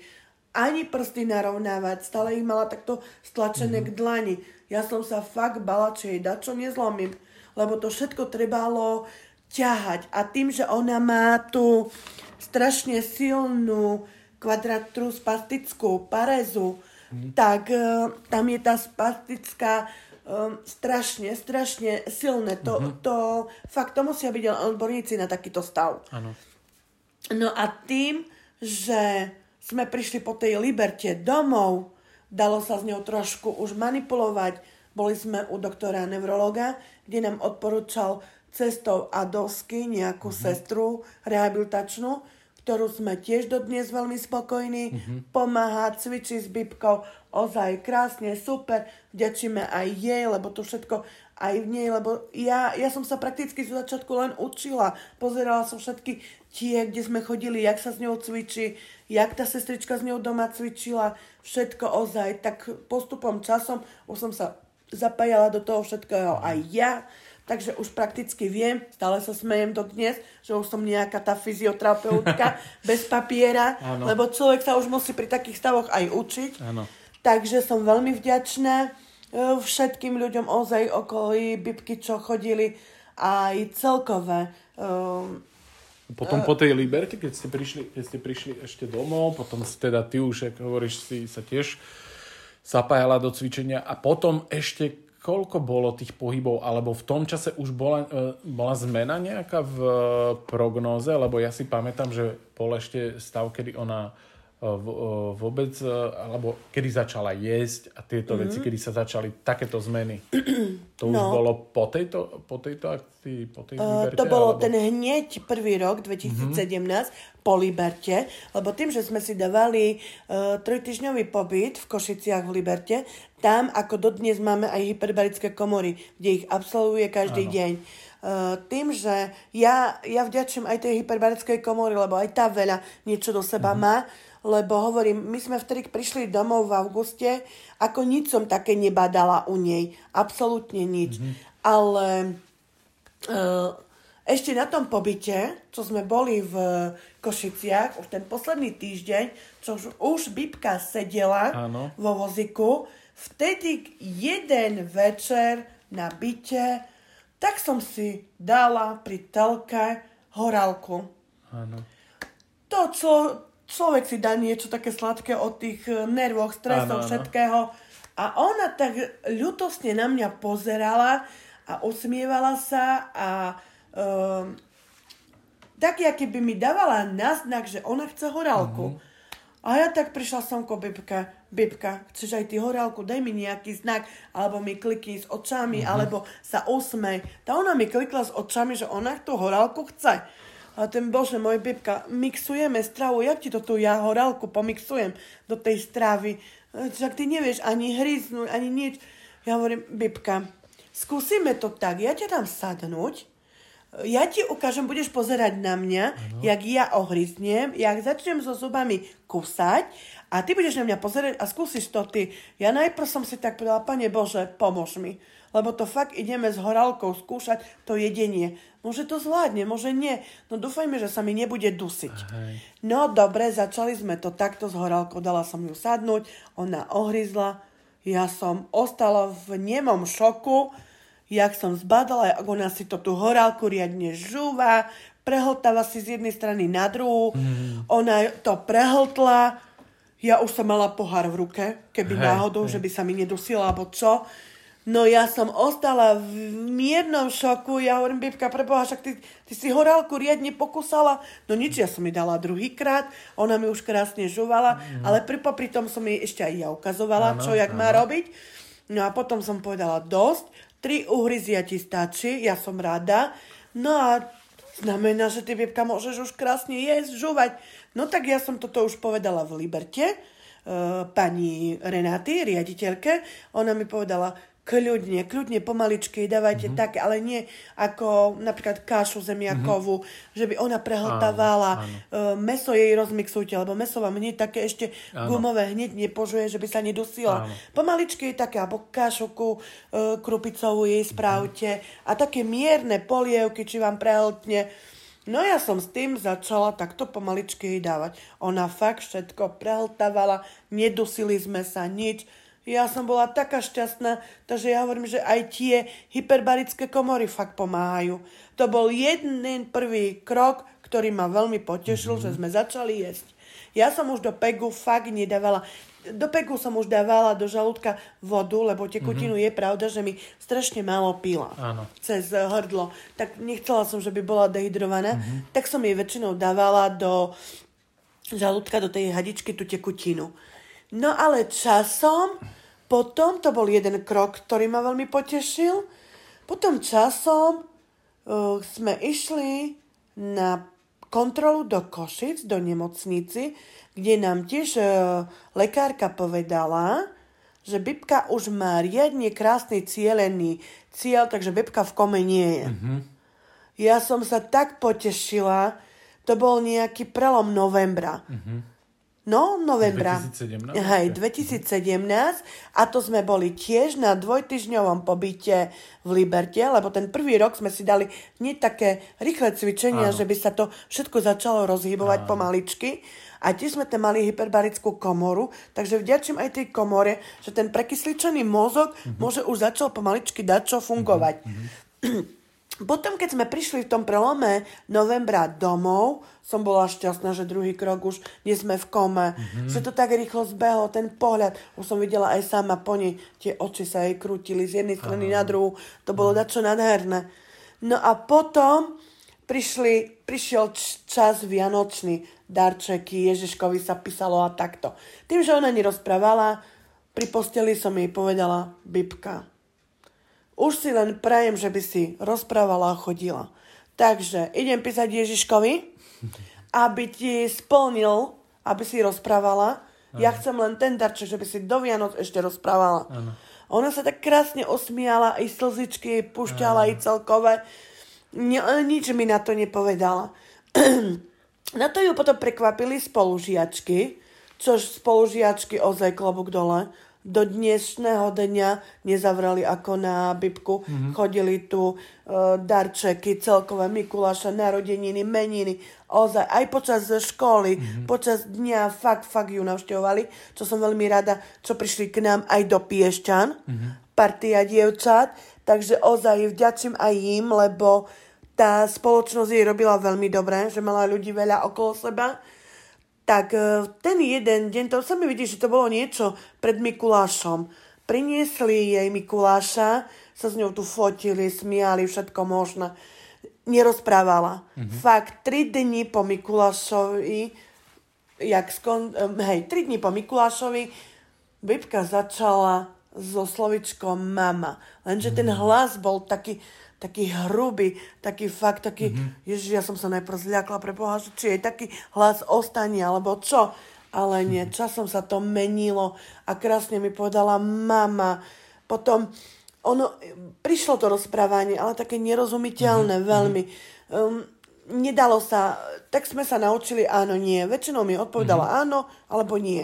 ani prsty narovnávať, stále ich mala takto stlačené mm. k dlani. Ja som sa fakt bala, či jej dačo nezlomím, lebo to všetko trebalo ťahať. A tým, že ona má tú strašne silnú kvadratru spastickú parezu, mm. tak uh, tam je tá spastická um, strašne, strašne silné. To, uh-huh. to, fakt, to musia byť odborníci na takýto stav. Ano. No a tým, že sme prišli po tej liberte domov, dalo sa s ňou trošku už manipulovať. Boli sme u doktora neurologa, kde nám odporúčal cestou a dosky nejakú uh-huh. sestru rehabilitačnú, ktorú sme tiež dodnes veľmi spokojní. Uh-huh. Pomáha, cvičí s Bibkou, ozaj krásne, super, vďačíme aj jej, lebo to všetko aj v nej, lebo ja, ja som sa prakticky z začiatku len učila. Pozerala som všetky tie, kde sme chodili, jak sa s ňou cvičí, jak tá sestrička s ňou doma cvičila, všetko ozaj. Tak postupom časom už som sa zapájala do toho všetkého aj ja. Takže už prakticky viem, stále sa smejem do dnes, že už som nejaká tá fyzioterapeutka bez papiera, ano. lebo človek sa už musí pri takých stavoch aj učiť. Ano. Takže som veľmi vďačná všetkým ľuďom ozaj okolí Bibky, čo chodili aj celkové. Um, potom po tej Liberte, keď ste prišli, keď ste prišli ešte domov, potom teda ty už, ako hovoríš, si sa tiež zapájala do cvičenia a potom ešte koľko bolo tých pohybov, alebo v tom čase už bola, bola zmena nejaká v prognóze, lebo ja si pamätám, že bol ešte stav, kedy ona vôbec, e, alebo kedy začala jesť a tieto mm-hmm. veci, kedy sa začali takéto zmeny. To už no. bolo po tejto, po tejto akcii, po tej uh, liberte? To bolo alebo... ten hneď prvý rok, 2017, mm-hmm. po Liberte, lebo tým, že sme si dávali uh, trojtyžňový pobyt v Košiciach v Liberte, tam ako dodnes máme aj hyperbarické komory, kde ich absolvuje každý ano. deň. Tým, že ja, ja vďačím aj tej hyperbarickej komory, lebo aj tá veľa niečo do seba mm-hmm. má, lebo hovorím, my sme vtedy prišli domov v auguste, ako nič som také nebadala u nej. Absolútne nič. Mm-hmm. Ale uh, ešte na tom pobyte, čo sme boli v Košiciach, už ten posledný týždeň, čo už, Bibka sedela Áno. vo voziku, vtedy jeden večer na byte, tak som si dala pri telke horálku. Áno. To člo, človek si dá niečo také sladké od tých eh, nervoch, stresov, Áno, áno. všetkého. A ona tak ľutosne na mňa pozerala a usmievala sa a um, tak, aké by mi dávala náznak, že ona chce horálku. A ja tak prišla som ko Bibka, Bibka, chceš aj ty horálku, daj mi nejaký znak, alebo mi klikni s očami, alebo sa usmej. Tá ona mi klikla s očami, že ona tú horálku chce. A ten bože môj Bibka, mixujeme stravu, jak ti to tu ja horálku pomixujem do tej stravy. E, Však ty nevieš ani hryznúť, ani nič. Ja hovorím, Bibka, skúsime to tak, ja ťa dám sadnúť, ja ti ukážem, budeš pozerať na mňa, ano. jak ja ohryznem, jak začnem so zubami kusať a ty budeš na mňa pozerať a skúsiš to ty. Ja najprv som si tak povedala, Pane Bože, pomôž mi. Lebo to fakt ideme s horálkou skúšať to jedenie. Môže to zvládne, môže nie. No dúfajme, že sa mi nebude dusiť. Hej. No dobre, začali sme to takto s horálkou, dala som ju sadnúť, ona ohryzla, ja som ostala v nemom šoku, jak som zbadala, ako ona si to tú horálku riadne žúva, prehltáva si z jednej strany na druhú, mm. ona to prehltla, ja už som mala pohár v ruke, keby Hej, náhodou, hej. že by sa mi nedusila, alebo čo. No ja som ostala v miernom šoku, ja hovorím, Bibka, preboha, však ty, ty si horálku riadne pokusala. No nič, ja som mi dala druhýkrát, ona mi už krásne žuvala, mm. ale pri, popri tom som jej ešte aj ja ukazovala, Áno, čo, jak má áno. robiť. No a potom som povedala, dosť, tri uhryzia ti stačí, ja som rada. No a znamená, že ty, Bibka, môžeš už krásne jesť, žúvať. No tak ja som toto už povedala v Liberte, e, pani Renáty, riaditeľke. Ona mi povedala, kľudne, kľudne, pomaličky, dávajte mm-hmm. také, ale nie ako napríklad kašu zemiakovú, mm-hmm. že by ona prehltávala, Áno, áno. e, meso jej rozmixujte, lebo meso vám hneď také ešte Áno. gumové hneď nepožuje, že by sa nedusila. Áno. Pomaličky také, alebo kašuku e, krupicovú jej spravte a také mierne polievky, či vám prehltne. No ja som s tým začala takto pomaličky jej dávať. Ona fakt všetko prehltávala, nedusili sme sa nič. Ja som bola taká šťastná, takže ja hovorím, že aj tie hyperbarické komory fakt pomáhajú. To bol jeden prvý krok, ktorý ma veľmi potešil, mm-hmm. že sme začali jesť. Ja som už do pegu fakt nedávala. Do pegu som už dávala do žalúdka vodu, lebo tekutinu mm-hmm. je pravda, že mi strašne málo pila Áno. cez eh, hrdlo. Tak nechcela som, že by bola dehydrovaná. Mm-hmm. Tak som jej väčšinou dávala do žalúdka, do tej hadičky tú tekutinu. No ale časom, potom to bol jeden krok, ktorý ma veľmi potešil. Potom časom uh, sme išli na kontrolu do Košic, do nemocnici, kde nám tiež uh, lekárka povedala, že Bibka už má riadne krásny cielený cieľ, takže Bibka v kome nie je. Mm-hmm. Ja som sa tak potešila, to bol nejaký prelom novembra. Mm-hmm. No, novembra. 2017? Hej, 2017. A to sme boli tiež na dvojtyžňovom pobyte v Liberte, lebo ten prvý rok sme si dali nie také rýchle cvičenia, Áno. že by sa to všetko začalo rozhýbovať Áno. pomaličky. A tiež sme tam mali hyperbarickú komoru, takže vďačím aj tej komore, že ten prekysličený mozog Mhm. môže už začal pomaličky dať čo fungovať. Potom, keď sme prišli v tom prelome novembra domov, som bola šťastná, že druhý krok už nie sme v kome. Mm-hmm. Že to tak rýchlo zbehlo, ten pohľad. Už som videla aj sama po nej, tie oči sa jej krútili z jednej strany na druhú. To bolo dačo nádherné. No a potom prišli, prišiel č- čas vianočný, darčeky, Ježiškovi sa písalo a takto. Tým, že ona nerozprávala, pri posteli som jej povedala, Bibka, už si len prajem, že by si rozprávala a chodila. Takže idem písať Ježiškovi, aby ti splnil, aby si rozprávala. Ja chcem len ten darček, že by si do Vianoc ešte rozprávala. Áno. Ona sa tak krásne osmiala, i slzičky jej pušťala, i celkové. Ni- nič mi na to nepovedala. na to ju potom prekvapili spolužiačky, čož spolužiačky ozaj klobúk dole, do dnešného dňa nezavrali ako na Bibku. Mm-hmm. Chodili tu uh, darčeky, celkové Mikuláša, narodeniny, meniny. Ozaj, aj počas školy, mm-hmm. počas dňa fakt, fakt ju navštevovali. Čo som veľmi rada, čo prišli k nám aj do Piešťan. Mm-hmm. Partia dievčat. Takže ozaj vďačím aj im, lebo tá spoločnosť jej robila veľmi dobre, že mala ľudí veľa okolo seba tak e, ten jeden deň, to sa mi vidí, že to bolo niečo pred Mikulášom. Priniesli jej Mikuláša, sa s ňou tu fotili, smiali, všetko možné. Nerozprávala. Mm-hmm. Fakt, tri dni po Mikulášovi, jak skon, e, hej, tri dni po Mikulášovi, Bibka začala so slovičkom mama. Lenže mm-hmm. ten mhm. hlas bol taký, taký hrubý, taký fakt, taký, mm-hmm. ježiš, ja som sa najprv zľakla pre Boha, či je taký hlas ostane, alebo čo. Ale nie, mhm. časom sa to menilo a krásne mi povedala mama. Potom ono, prišlo to rozprávanie, ale také nerozumiteľné mm-hmm. veľmi. Um, nedalo sa, tak sme sa naučili áno, nie. Väčšinou mi odpovedala mm-hmm. áno, alebo nie.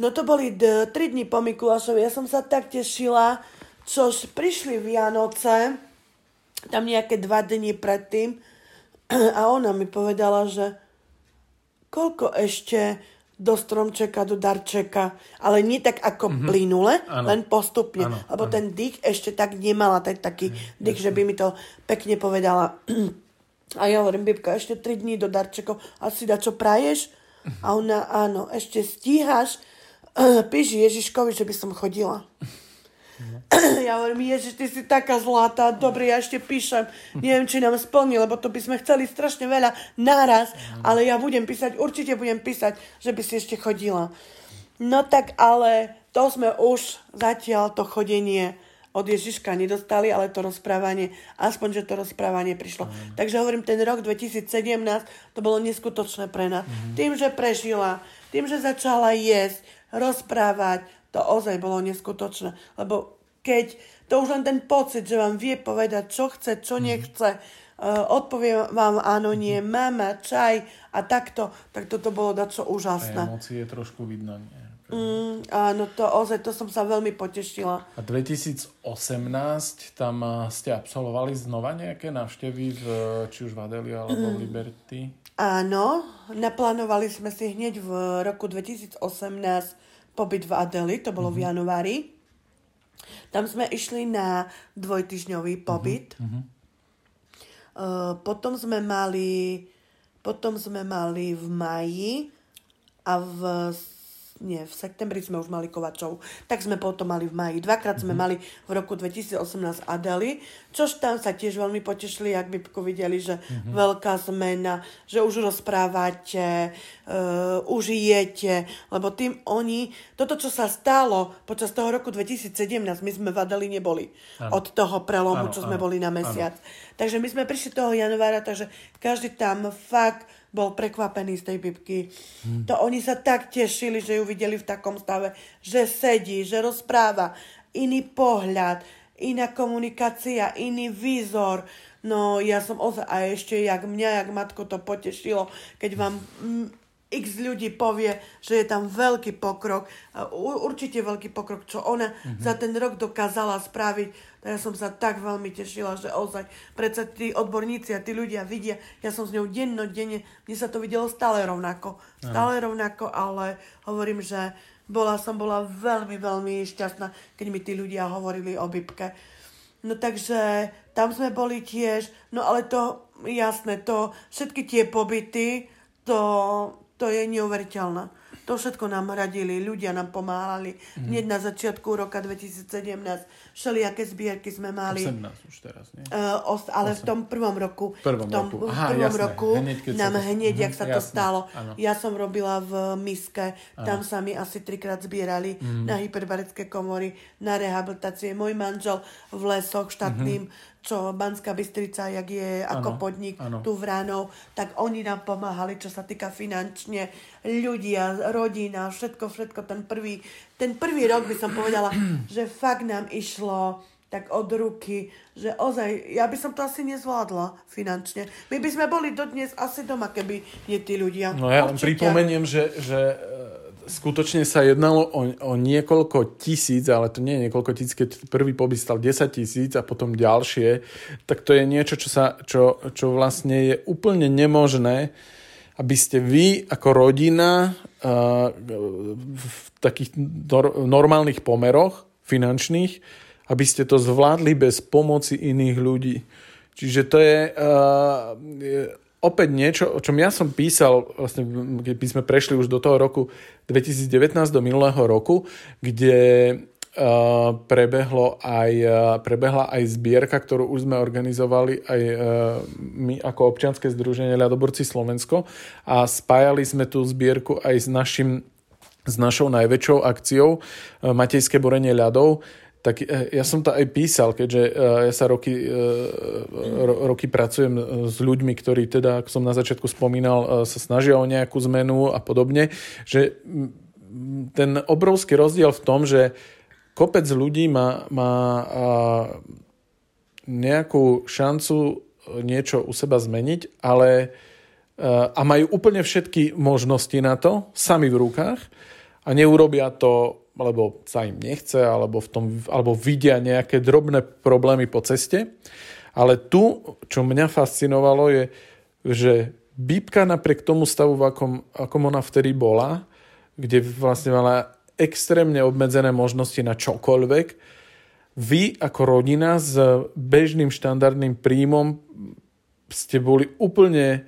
No to boli d- tri dni po Mikulášovi. Ja som sa tak tešila, čož prišli Vianoce, tam nejaké dva dni predtým a ona mi povedala, že koľko ešte do stromčeka, do darčeka, ale nie tak ako mm-hmm. plynule, ano. len postupne. Ano, lebo ano. ten dých ešte tak nemala, tak, taký mm, dých, že by mi to pekne povedala. A ja hovorím, Bibka, ešte 3 dní do darčekov a si da čo praješ? A ona, áno, ešte stíhaš, píš Ježiškovi, že by som chodila. Ja hovorím, Ježiš, ty si taká zlatá, dobre, ja ešte píšem, neviem, či nám splní, lebo to by sme chceli strašne veľa naraz, ale ja budem písať, určite budem písať, že by si ešte chodila. No tak ale to sme už zatiaľ to chodenie od Ježiška nedostali, ale to rozprávanie, aspoň, že to rozprávanie prišlo. Mm. Takže hovorím, ten rok 2017, to bolo neskutočné pre nás. Mm. Tým, že prežila, tým, že začala jesť, rozprávať, to ozaj bolo neskutočné. Lebo keď to už len ten pocit, že vám vie povedať, čo chce, čo mhm. nechce, uh, odpovie vám áno, nie, mhm. mama, čaj a takto, tak toto bolo dačo úžasné. Emócie trošku vidno, nie? Mm, áno, to ozaj, to som sa veľmi potešila. A 2018 tam eh, ste absolvovali znova nejaké návštevy v, či už v Adeli alebo v mm. Liberty? Áno, naplánovali sme si hneď v roku 2018 pobyt v Adeli, to bolo mm-hmm. v mhm. januári. Tam sme išli na dvojtyžňový pobyt. Mm-hmm. Uh, potom sme mali potom sme mali v maji a v nie, v septembri sme už mali Kovačov, tak sme potom mali v maji. Dvakrát sme mm-hmm. mali v roku 2018 Adeli, čož tam sa tiež veľmi potešili, ak by videli, že mm-hmm. veľká zmena, že už rozprávate, uh, už jete, lebo tým oni, toto, čo sa stalo počas toho roku 2017, my sme v Adeli neboli ano. od toho prelomu, ano, čo sme ano, boli na mesiac. Ano. Takže my sme prišli toho januára, takže každý tam fakt bol prekvapený z tej bibky. Hmm. To oni sa tak tešili, že ju videli v takom stave, že sedí, že rozpráva. Iný pohľad, iná komunikácia, iný výzor. No ja som ozaj, a ešte jak mňa, jak matko to potešilo, keď vám x ľudí povie, že je tam veľký pokrok, určite veľký pokrok, čo ona mm-hmm. za ten rok dokázala spraviť. Ja som sa tak veľmi tešila, že ozaj, predsa tí odborníci a tí ľudia vidia, ja som s ňou denne, mne sa to videlo stále rovnako. Stále Aha. rovnako, ale hovorím, že bola som bola veľmi, veľmi šťastná, keď mi tí ľudia hovorili o Bibke. No takže tam sme boli tiež, no ale to, jasné, to, všetky tie pobyty, to, to je neuveriteľné. To všetko nám radili, ľudia nám pomáhali. Mm. Hneď na začiatku roka 2017 všelijaké zbierky sme mali. 18 už teraz, nie? Uh, os, ale 8. v tom prvom roku. Prvom v tom roku. Aha, prvom jasné. roku hneď, nám sa... hneď, jak sa jasné. to stalo. Ano. Ja som robila v miske, ano. tam sa mi asi trikrát zbierali mm. na hyperbarické komory, na rehabilitácie. Môj manžel v lesoch štátnym mm-hmm čo Banská Bystrica, jak je ano, ako podnik ano. tu v Ránov, tak oni nám pomáhali, čo sa týka finančne, ľudia, rodina, všetko, všetko, ten prvý, ten prvý rok by som povedala, že fakt nám išlo tak od ruky, že ozaj, ja by som to asi nezvládla finančne. My by sme boli dodnes asi doma, keby nie tí ľudia. No ja len pripomeniem, že, že skutočne sa jednalo o, o niekoľko tisíc, ale to nie je niekoľko tisíc, keď prvý pobyt stal 10 tisíc a potom ďalšie, tak to je niečo, čo, sa, čo, čo vlastne je úplne nemožné, aby ste vy ako rodina uh, v takých nor- normálnych pomeroch finančných, aby ste to zvládli bez pomoci iných ľudí. Čiže to je, uh, je opäť niečo, o čom ja som písal, vlastne, keď by sme prešli už do toho roku 2019, do minulého roku, kde uh, prebehlo aj, uh, prebehla aj zbierka, ktorú už sme organizovali aj uh, my ako občianske združenie Ľadoborci Slovensko a spájali sme tú zbierku aj s našim s našou najväčšou akciou Matejské borenie ľadov, tak e, ja som to aj písal, keďže e, ja sa roky, e, roky pracujem s ľuďmi, ktorí teda, ako som na začiatku spomínal, sa snažia o nejakú zmenu a podobne, že ten obrovský rozdiel v tom, že kopec ľudí má, má nejakú šancu niečo u seba zmeniť, ale a majú úplne všetky možnosti na to, sami v rukách a neurobia to alebo sa im nechce, alebo, v tom, alebo vidia nejaké drobné problémy po ceste. Ale tu, čo mňa fascinovalo, je, že Bíbka napriek tomu stavu, v akom, akom ona vtedy bola, kde vlastne mala extrémne obmedzené možnosti na čokoľvek, vy ako rodina s bežným štandardným príjmom ste boli úplne e,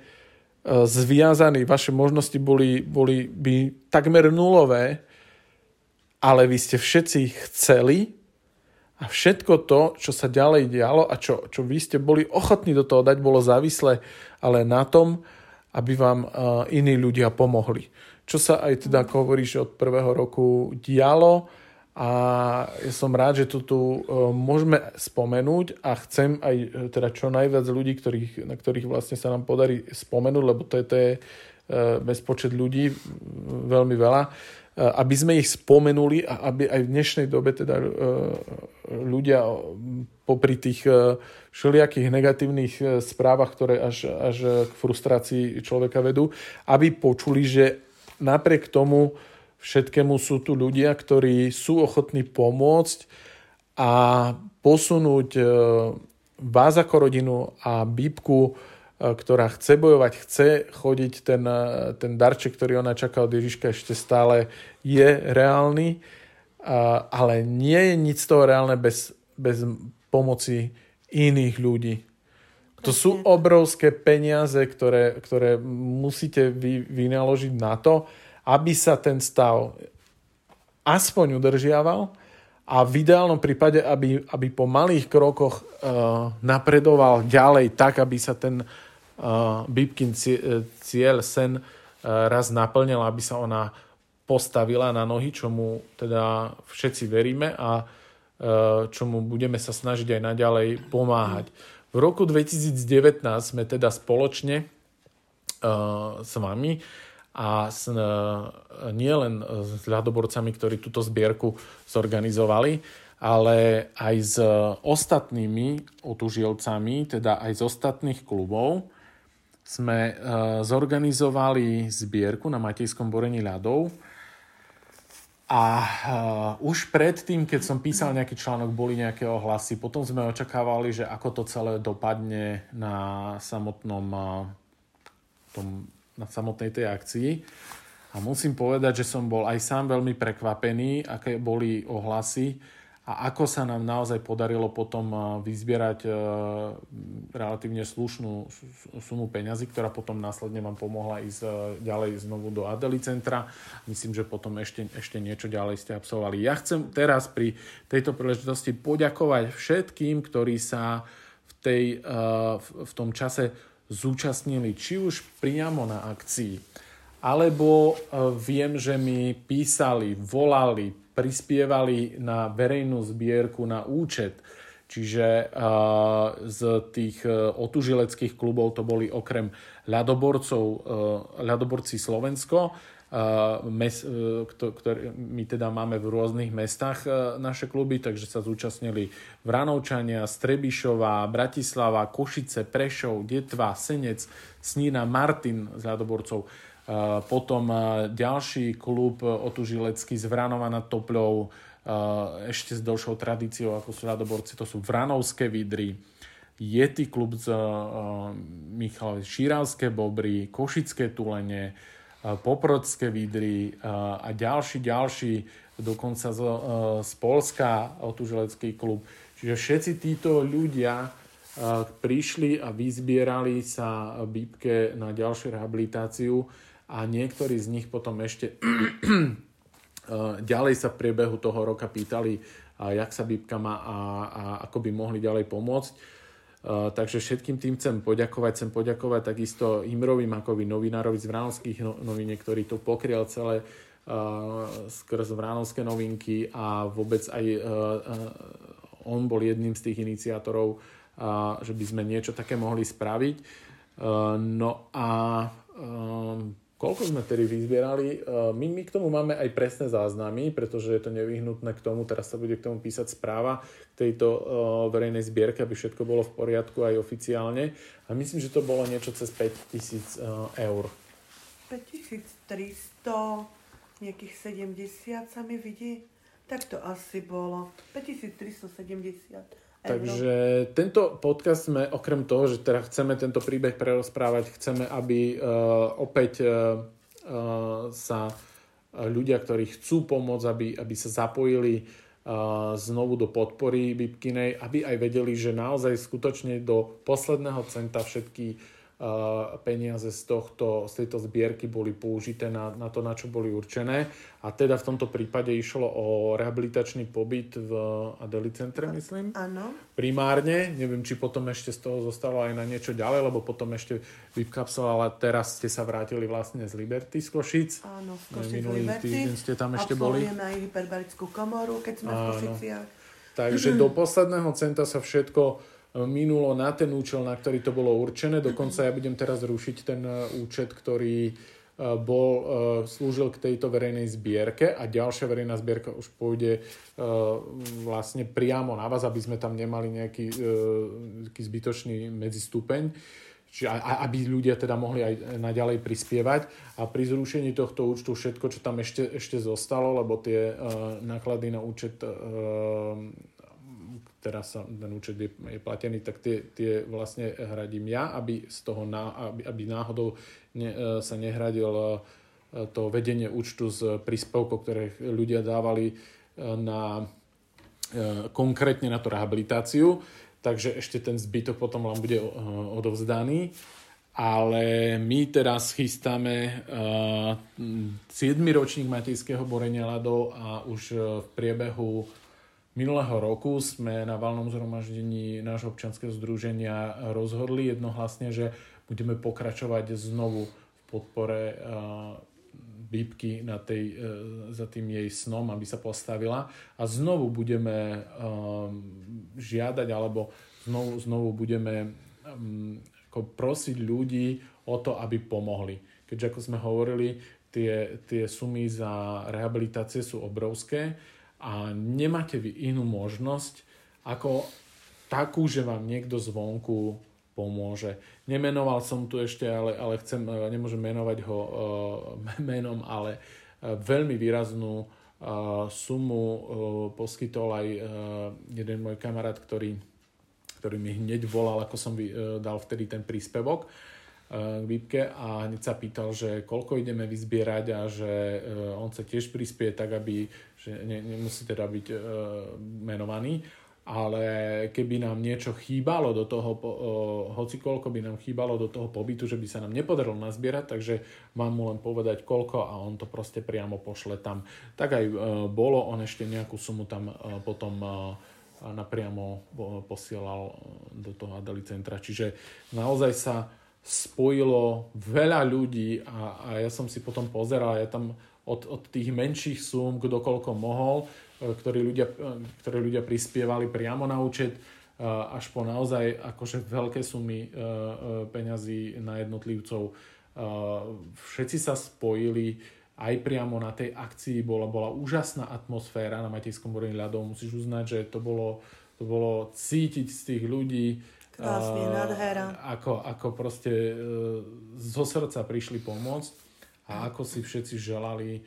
zviazaní, vaše možnosti boli, boli by takmer nulové ale vy ste všetci chceli a všetko to, čo sa ďalej dialo a čo, čo vy ste boli ochotní do toho dať, bolo závislé ale na tom, aby vám uh, iní ľudia pomohli. Čo sa aj teda, ako hovoríš, od prvého roku dialo a ja som rád, že to tu uh, môžeme spomenúť a chcem aj uh, teda čo najviac ľudí, ktorých, na ktorých vlastne sa nám podarí spomenúť, lebo to je, to je bezpočet ľudí, veľmi veľa, aby sme ich spomenuli a aby aj v dnešnej dobe teda eh, ľudia popri tých všelijakých negatívnych správach, ktoré až, až k frustrácii človeka vedú, aby počuli, že napriek tomu všetkému sú tu ľudia, ktorí sú ochotní pomôcť a posunúť vás ako rodinu a Bíbku E, ktorá chce bojovať, chce chodiť, ten, e, ten darček, ktorý ona čaká od Ježiška ešte stále je reálny, ale nie je nic z toho reálne bez, bez pomoci iných ľudí. To sú obrovské peniaze, ktoré, ktoré musíte vy, vynaložiť na to, aby sa ten stav aspoň udržiaval a v ideálnom prípade, aby, aby po malých krokoch uh, napredoval ďalej tak, aby sa ten Bibkin cieľ, sen uh, raz naplnil, aby sa ona postavila na nohy, čomu teda všetci veríme a uh, čomu budeme sa snažiť aj naďalej pomáhať. V roku 2019 sme teda spoločne s vami a s, uh, nie len s ľadoborcami, ktorí túto zbierku zorganizovali, ale aj s ostatnými otužilcami, teda aj z ostatných klubov, sme uh, zorganizovali zbierku na Matejskom borení ľadov a uh, už predtým, keď som písal nejaký článok, boli nejaké ohlasy. Potom sme očakávali, že ako to celé dopadne na samotnom uh, tom, na samotnej tej akcii. A musím povedať, že som bol aj sám veľmi prekvapený, aké boli ohlasy a ako sa nám naozaj podarilo potom eh, vyzbierať eh, relatívne slušnú sumu peňazí, ktorá potom následne vám pomohla ísť eh, ďalej znovu do Adeli centra. Myslím, že potom ešte, ešte niečo ďalej ste absolvovali. Ja chcem teraz pri tejto príležitosti poďakovať všetkým, ktorí sa v, tej, v tom čase zúčastnili, či už priamo na akcii, alebo viem, že mi písali, volali, prispievali na verejnú zbierku na účet. Čiže z tých uh, otužileckých klubov to boli okrem ľadoborcov, uh, ľadoborci Slovensko, mes, ktoré my teda máme v rôznych mestách naše kluby, takže sa zúčastnili Vranovčania, Strebišova, Bratislava, Košice, Prešov, Detva, Senec, Snína, Martin z ľadoborcov Potom ďalší klub otužilecký z Vranova nad Topľou, ešte s dlhšou tradíciou, ako sú ľadoborci, to sú Vranovské vidry, Yeti klub z Michalovic, Šíralské bobry, Košické tulene, Poprodské vidry a ďalší, ďalší, dokonca z, z Polska otužilecký klub. Čiže všetci títo ľudia prišli a vyzbierali sa Bíbke na ďalšiu rehabilitáciu a niektorí z nich potom ešte ďalej sa v priebehu toho roka pýtali, jak sa Bíbka má a, a ako by mohli ďalej pomôcť. Takže všetkým tým chcem poďakovať. Chcem poďakovať takisto Imrovi Makovi, novinárovi z Vránovských no, noviniek, ktorý to pokrial celé skrz Vránovské novinky a vôbec aj on bol jedným z tých iniciátorov, že by sme niečo také mohli spraviť. No a Koľko sme tedy vyzbierali? E, my, my k tomu máme aj presné záznamy, pretože je to nevyhnutné k tomu, teraz sa bude k tomu písať správa k tejto uh, verejnej zbierke, aby všetko bolo v poriadku aj oficiálne. A myslím, že to bolo niečo cez 5000 uh, e, eur. 5300, nejakých 70 sa mi vidí. Tak to asi bolo. 5370. Takže tento podcast sme okrem toho, že teda chceme tento príbeh prerozprávať, chceme, aby uh, opäť uh, sa ľudia, ktorí chcú pomôcť, aby, aby sa zapojili uh, znovu do podpory Bibkinej, aby aj vedeli, že naozaj skutočne do posledného centa všetky peniaze z, tohto, z tejto zbierky boli použité na, na to, na čo boli určené. A teda v tomto prípade išlo o rehabilitačný pobyt v Adeli centre, myslím. Áno. Primárne. Neviem, či potom ešte z toho zostalo aj na niečo ďalej, lebo potom ešte vypkapsala, ale teraz ste sa vrátili vlastne z Liberty z Košic. Áno, z Košic Minulý Liberty. týždeň ste tam ešte boli. aj hyperbarickú komoru, keď sme Áno. v Košiciach. Takže do posledného centa sa všetko minulo na ten účel, na ktorý to bolo určené. Dokonca ja budem teraz rušiť ten e, účet, ktorý e, bol, e, slúžil k tejto verejnej zbierke a ďalšia verejná zbierka už pôjde vlastne priamo na vás, aby sme tam nemali nejaký, nejaký zbytočný medzistupeň. Čiže aby ľudia teda mohli aj naďalej prispievať a pri zrušení tohto účtu všetko, čo tam ešte, ešte zostalo, lebo tie uh, náklady na účet uh, teraz sa ten účet je, je platený, tak tie, tie vlastne hradím ja, aby, z toho na, aby, aby náhodou ne, e, sa nehradil e, to vedenie účtu z príspevkov, ktoré ľudia dávali e, na, konkrétne na tú rehabilitáciu. Takže ešte ten zbytok potom len bude odovzdaný. Ale my teraz chystáme uh, 7. ročník Matejského borenia ľadov a už v priebehu Minulého roku sme na valnom zhromaždení nášho občianskeho združenia rozhodli jednohlasne, že budeme pokračovať znovu v podpore Bíbky na tej, e, za tým jej snom, aby sa postavila. A znovu budeme žiadať, alebo znovu, znovu budeme prosiť ľudí o to, aby pomohli. Keďže, ako sme hovorili, tie, tie sumy za rehabilitácie sú obrovské a nemáte vy inú možnosť ako takú, že vám niekto zvonku pomôže. Nemenoval som tu ešte, ale, ale chcem, e, nemôžem menovať ho uh, menom, ale uh, veľmi výraznú uh, sumu uh, poskytol aj uh, jeden môj kamarát, ktorý, ktorý mi hneď volal, ako som vy, uh, dal vtedy ten príspevok k výpke a hneď sa pýtal, že koľko ideme vyzbierať a že on sa tiež prispie tak, aby že ne, nemusí teda byť e, menovaný, ale keby nám niečo chýbalo do toho, e, hoci koľko by nám chýbalo do toho pobytu, že by sa nám nepodarilo nazbierať, takže mám mu len povedať koľko a on to proste priamo pošle tam. Tak aj e, bolo, on ešte nejakú sumu tam e, potom e, napriamo e, posielal do toho Adeli centra. Čiže naozaj sa spojilo veľa ľudí a, a ja som si potom pozeral, ja tam od, od tých menších súm, kto koľko mohol, e, ktorí ľudia, e, ktorí ľudia prispievali priamo na účet, e, až po naozaj akože veľké sumy peňazí na jednotlivcov. Všetci sa spojili, aj priamo na tej akcii bola, bola úžasná atmosféra na Matejskom borení ľadov. Musíš uznať, že to bolo, to bolo cítiť z tých ľudí, Krásne, nádhera. Ako, ako proste zo srdca prišli pomôcť a ako si všetci želali,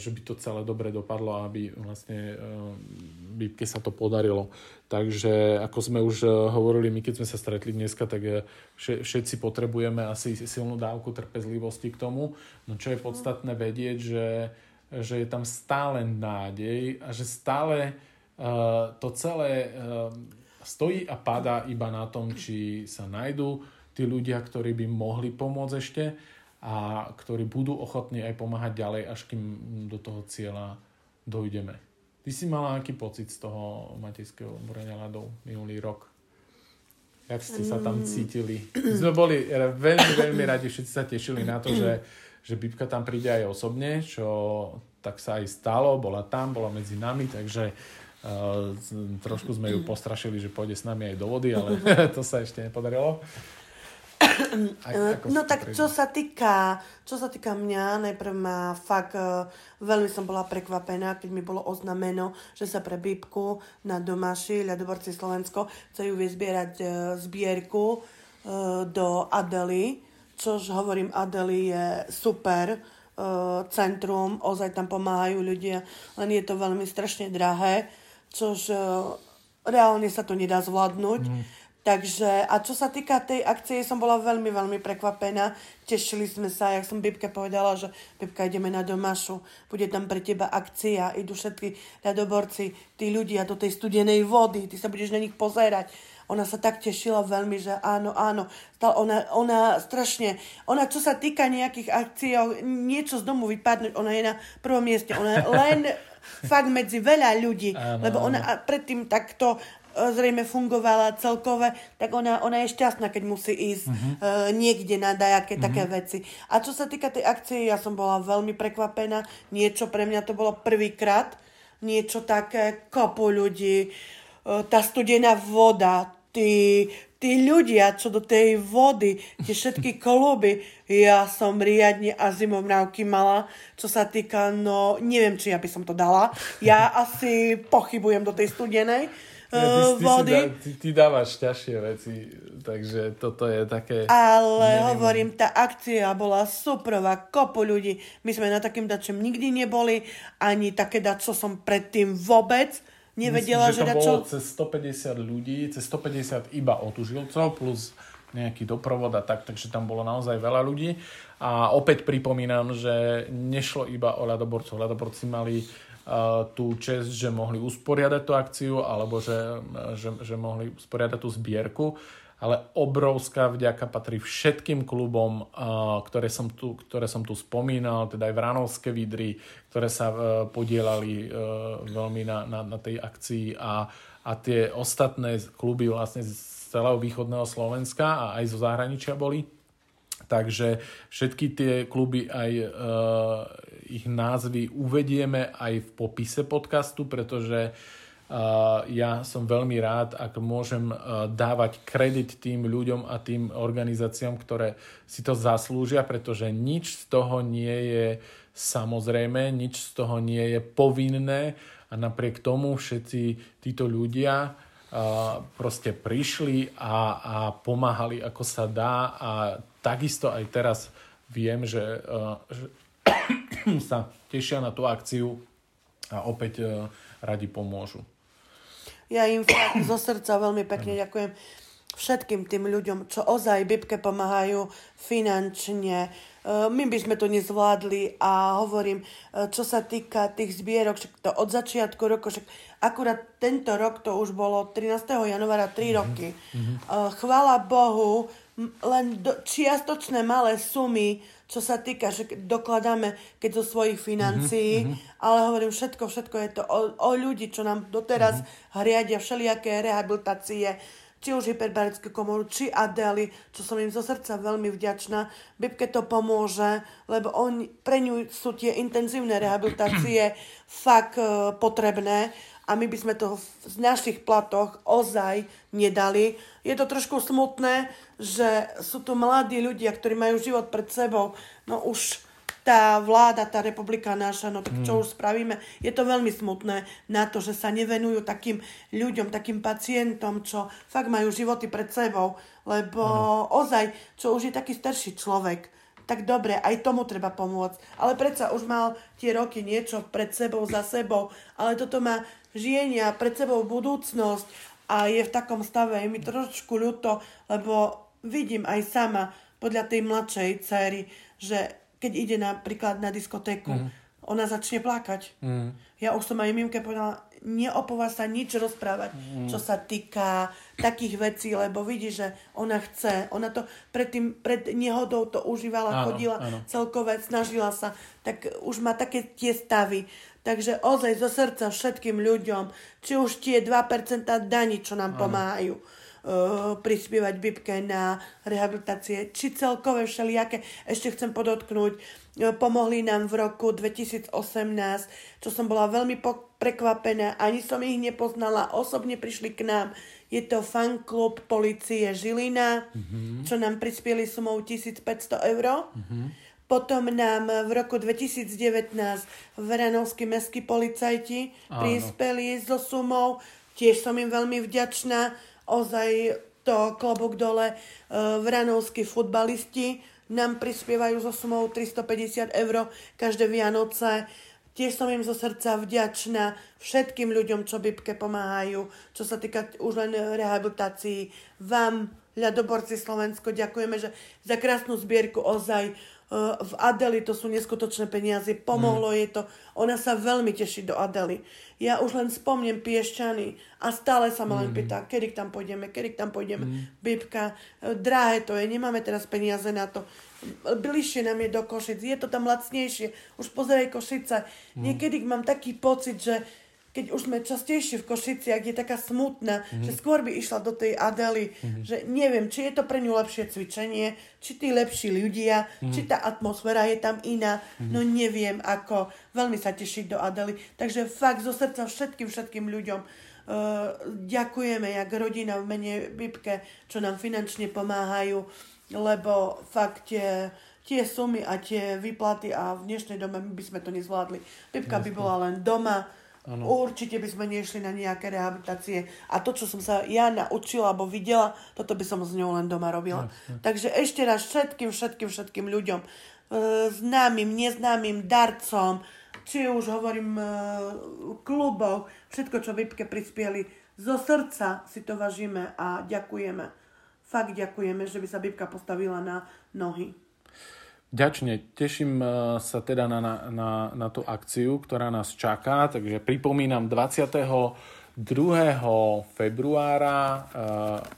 že by to celé dobre dopadlo a aby vlastne Bibke sa to podarilo. Takže ako sme už hovorili, my keď sme sa stretli dneska, tak všetci potrebujeme asi silnú dávku trpezlivosti k tomu. No čo je podstatné vedieť, že, že je tam stále nádej a že stále to celé stojí a padá iba na tom, či sa nájdú tí ľudia, ktorí by mohli pomôcť ešte a ktorí budú ochotní aj pomáhať ďalej, až kým do toho cieľa dojdeme. Ty si mala aký pocit z toho matejského borenia ľadov minulý rok? Jak ste sa tam mm. cítili? My sme boli veľmi, veľmi radi, všetci sa tešili na to, že, že Bibka tam príde aj osobne, čo tak sa aj stalo, bola tam, bola medzi nami, takže uh, trošku sme ju postrašili, že pôjde s nami aj do vody, ale to sa ešte nepodarilo. No tak čo sa týka, čo sa týka mňa, najprv ma fakt uh, veľmi som bola prekvapená, keď mi bolo oznameno, že sa pre Bíbku na domáši ľadoborci Slovensko chcejú vyzbierať uh, zbierku uh, do Adely, čož hovorím Adely je super centrum, ozaj tam pomáhajú ľudia, len je to veľmi strašne drahé, čož reálne sa to nedá zvládnuť. Mm Takže, a čo sa týka tej akcie, som bola veľmi, veľmi prekvapená. Tešili sme sa, jak som Bibke povedala, že Bibka, ideme na domašu, bude tam pre teba akcia, idú všetky ľadoborci, tí ľudia do tej studenej vody, ty sa budeš na nich pozerať. Ona sa tak tešila veľmi, že áno, áno. Ona, ona strašne, ona čo sa týka nejakých akcií, niečo z domu vypadnúť, ona je na prvom mieste. Ona len fakt medzi veľa ľudí, áno, lebo ona predtým takto zrejme fungovala celkové, tak ona, ona je šťastná, keď musí ísť uh-huh. uh, niekde na dajaké uh-huh. také veci. A čo sa týka tej akcie, ja som bola veľmi prekvapená. Niečo pre mňa to bolo prvýkrát. Niečo také, kopu ľudí, uh, tá studená voda, tí, tí ľudia, čo do tej vody, tie všetky kluby, ja som riadne a zimovnávky mala, čo sa týka, no neviem, či ja by som to dala. Ja asi pochybujem do tej studenej, ty, ty, vody. Dá, ty, ty dávaš ťažšie veci, takže toto je také... Ale minimum. hovorím, tá akcia bola superová, kopu ľudí. My sme na takým dačom nikdy neboli, ani také dačo som predtým vôbec nevedela, Myslím, že, že dačo... bolo cez 150 ľudí, cez 150 iba otužilcov, plus nejaký doprovod a tak, takže tam bolo naozaj veľa ľudí. A opäť pripomínam, že nešlo iba o ľadoborcov. Ľadoborci mali tú čest, že mohli usporiadať tú akciu alebo že, že, že mohli usporiadať tú zbierku ale obrovská vďaka patrí všetkým klubom, ktoré som tu, ktoré som tu spomínal, teda aj Vranovské vidry, ktoré sa e, podielali e, veľmi na, na, na tej akcii a, a tie ostatné kluby vlastne z celého východného Slovenska a aj zo zahraničia boli. Takže všetky tie kluby aj e, ich názvy uvedieme aj v popise podcastu, pretože uh, ja som veľmi rád, ak môžem uh, dávať kredit tým ľuďom a tým organizáciám, ktoré si to zaslúžia, pretože nič z toho nie je samozrejme, nič z toho nie je povinné a napriek tomu všetci títo ľudia uh, proste prišli a, a pomáhali ako sa dá. A takisto aj teraz viem, že, že sa tešia na tú akciu a opäť e, radi pomôžu. Ja im fakt zo srdca veľmi pekne ďakujem všetkým tým ľuďom, čo ozaj Bibke pomáhajú finančne. E, my by sme to nezvládli a hovorím, e, čo sa týka tých zbierok, však to od začiatku roku, však akurát tento rok to už bolo 13. januára 3 mhm. roky. Mm-hmm. Chvála Bohu, len do, čiastočné malé sumy čo sa týka, že dokladáme keď zo svojich financií, mm-hmm. ale hovorím, všetko, všetko je to o, o ľudí, čo nám doteraz mm-hmm. hriadia všelijaké rehabilitácie, či už hyperbarickú komoru, či Adely, čo som im zo srdca veľmi vďačná. Bibke to pomôže, lebo on, pre ňu sú tie intenzívne rehabilitácie fakt uh, potrebné a my by sme to v našich platoch ozaj nedali. Je to trošku smutné, že sú tu mladí ľudia, ktorí majú život pred sebou. No už tá vláda, tá republika naša, no tak čo hmm. už spravíme? Je to veľmi smutné na to, že sa nevenujú takým ľuďom, takým pacientom, čo fakt majú životy pred sebou. Lebo hmm. ozaj, čo už je taký starší človek, tak dobre, aj tomu treba pomôcť. Ale predsa už mal tie roky niečo pred sebou, za sebou, ale toto má žienia, pred sebou budúcnosť a je v takom stave. Je mi trošku ľúto, lebo vidím aj sama podľa tej mladšej cery, že keď ide napríklad na diskotéku, mm. ona začne plakať. Mm. Ja už som aj Mimke povedala, neopová sa nič rozprávať, mm. čo sa týka takých vecí, lebo vidí, že ona chce. Ona to pred, tým, pred nehodou to užívala, áno, chodila áno. celkové, snažila sa. Tak už má také tie stavy. Takže ozaj zo srdca všetkým ľuďom, či už tie 2% daní, čo nám pomáhajú, uh, prispievať Bibke na rehabilitácie, či celkové všelijaké. Ešte chcem podotknúť, uh, pomohli nám v roku 2018, čo som bola veľmi po- prekvapená, ani som ich nepoznala, osobne prišli k nám. Je to fanklub policie Žilina, mm-hmm. čo nám prispieli sumou 1500 eur. Mm-hmm. Potom nám v roku 2019 Veranovskí mestskí policajti Áno. prispeli so sumou. Tiež som im veľmi vďačná ozaj to klobúk dole. E, vranovskí futbalisti nám prispievajú so sumou 350 eur každé Vianoce. Tiež som im zo srdca vďačná všetkým ľuďom, čo Bibke pomáhajú, čo sa týka už len rehabilitácií. Vám, ľadoborci Slovensko, ďakujeme že za krásnu zbierku ozaj v Adeli to sú neskutočné peniaze, pomohlo mm. jej to. Ona sa veľmi teší do Adely. Ja už len spomnem Piešťany a stále sa ma len mm. pýta, kedy tam pôjdeme, kedy tam pôjdeme. Mm. Bibka, eh, drahé to je, nemáme teraz peniaze na to. Bližšie nám je do Košic, je to tam lacnejšie. Už pozeraj Košice. Mm. Niekedy mám taký pocit, že keď už sme častejšie v Košiciach, je taká smutná, mm-hmm. že skôr by išla do tej Adely, mm-hmm. že neviem, či je to pre ňu lepšie cvičenie, či tí lepší ľudia, mm-hmm. či tá atmosféra je tam iná, mm-hmm. no neviem ako. Veľmi sa tešiť do Adely. Takže fakt zo srdca všetkým, všetkým ľuďom uh, ďakujeme, jak rodina v mene Bibke, čo nám finančne pomáhajú, lebo fakt tie, tie sumy a tie výplaty a v dnešnej dome by sme to nezvládli. Bibka by bola len doma, Ano. Určite by sme nešli na nejaké rehabilitácie. A to, čo som sa ja naučila alebo videla, toto by som s ňou len doma robila. Jasne. Takže ešte raz všetkým, všetkým, všetkým ľuďom, e, známym, neznámym, darcom, či už hovorím e, klubov, všetko, čo Vipke prispieli, zo srdca si to vážime a ďakujeme. Fakt ďakujeme, že by sa Bibka postavila na nohy. Ďačne, teším eh, sa teda na, na, na, na tú akciu, ktorá nás čaká, takže pripomínam 22. februára eh,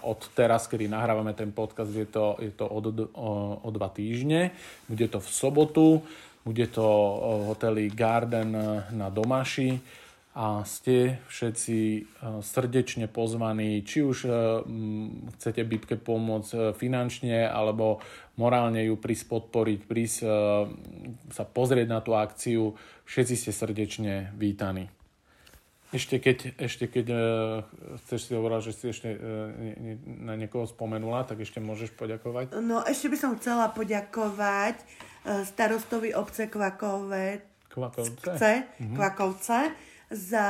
od teraz, kedy nahrávame ten podcast, je to, je to od, o, o dva týždne. Bude to v sobotu, bude to v hoteli Garden na Domaši a ste všetci e, srdečne pozvaní, či už e, chcete Bibke pomôcť e, finančne alebo morálne ju prísť podporiť, prísť sa pozrieť na tú akciu, všetci ste srdečne vítaní. Ešte keď, ešte keď chceš si hovoriť, že si ešte na niekoho spomenula, tak ešte môžeš poďakovať. No ešte by som chcela poďakovať starostovi obce Kvakové, Kvakovce. Mhm. Kvakovce za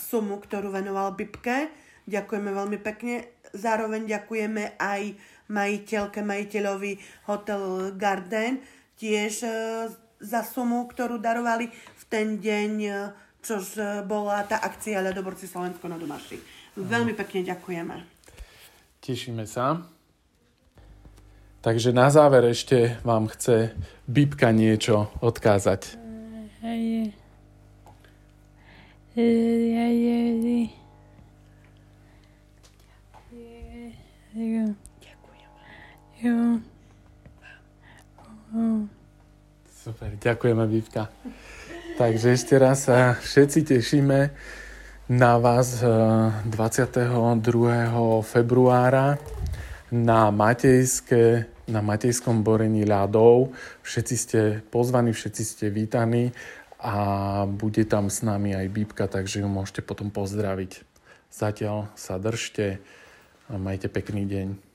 sumu, ktorú venoval Bibke. Ďakujeme veľmi pekne. Zároveň ďakujeme aj majiteľke, majiteľovi Hotel Garden, tiež e, za sumu, ktorú darovali v ten deň, e, čož e, bola tá akcia Ľadoborci Slovensko na Domaši. Veľmi pekne ďakujeme. Tešíme sa. Takže na záver ešte vám chce Bibka niečo odkázať. Hej. Super, ďakujeme Vivka. Takže ešte raz sa všetci tešíme na vás 22. Eh, februára na Matejské, na Matejskom borení ľadov. Všetci ste pozvaní, všetci ste vítaní a bude tam s nami aj Bíbka, takže ju môžete potom pozdraviť. Zatiaľ sa držte a majte pekný deň.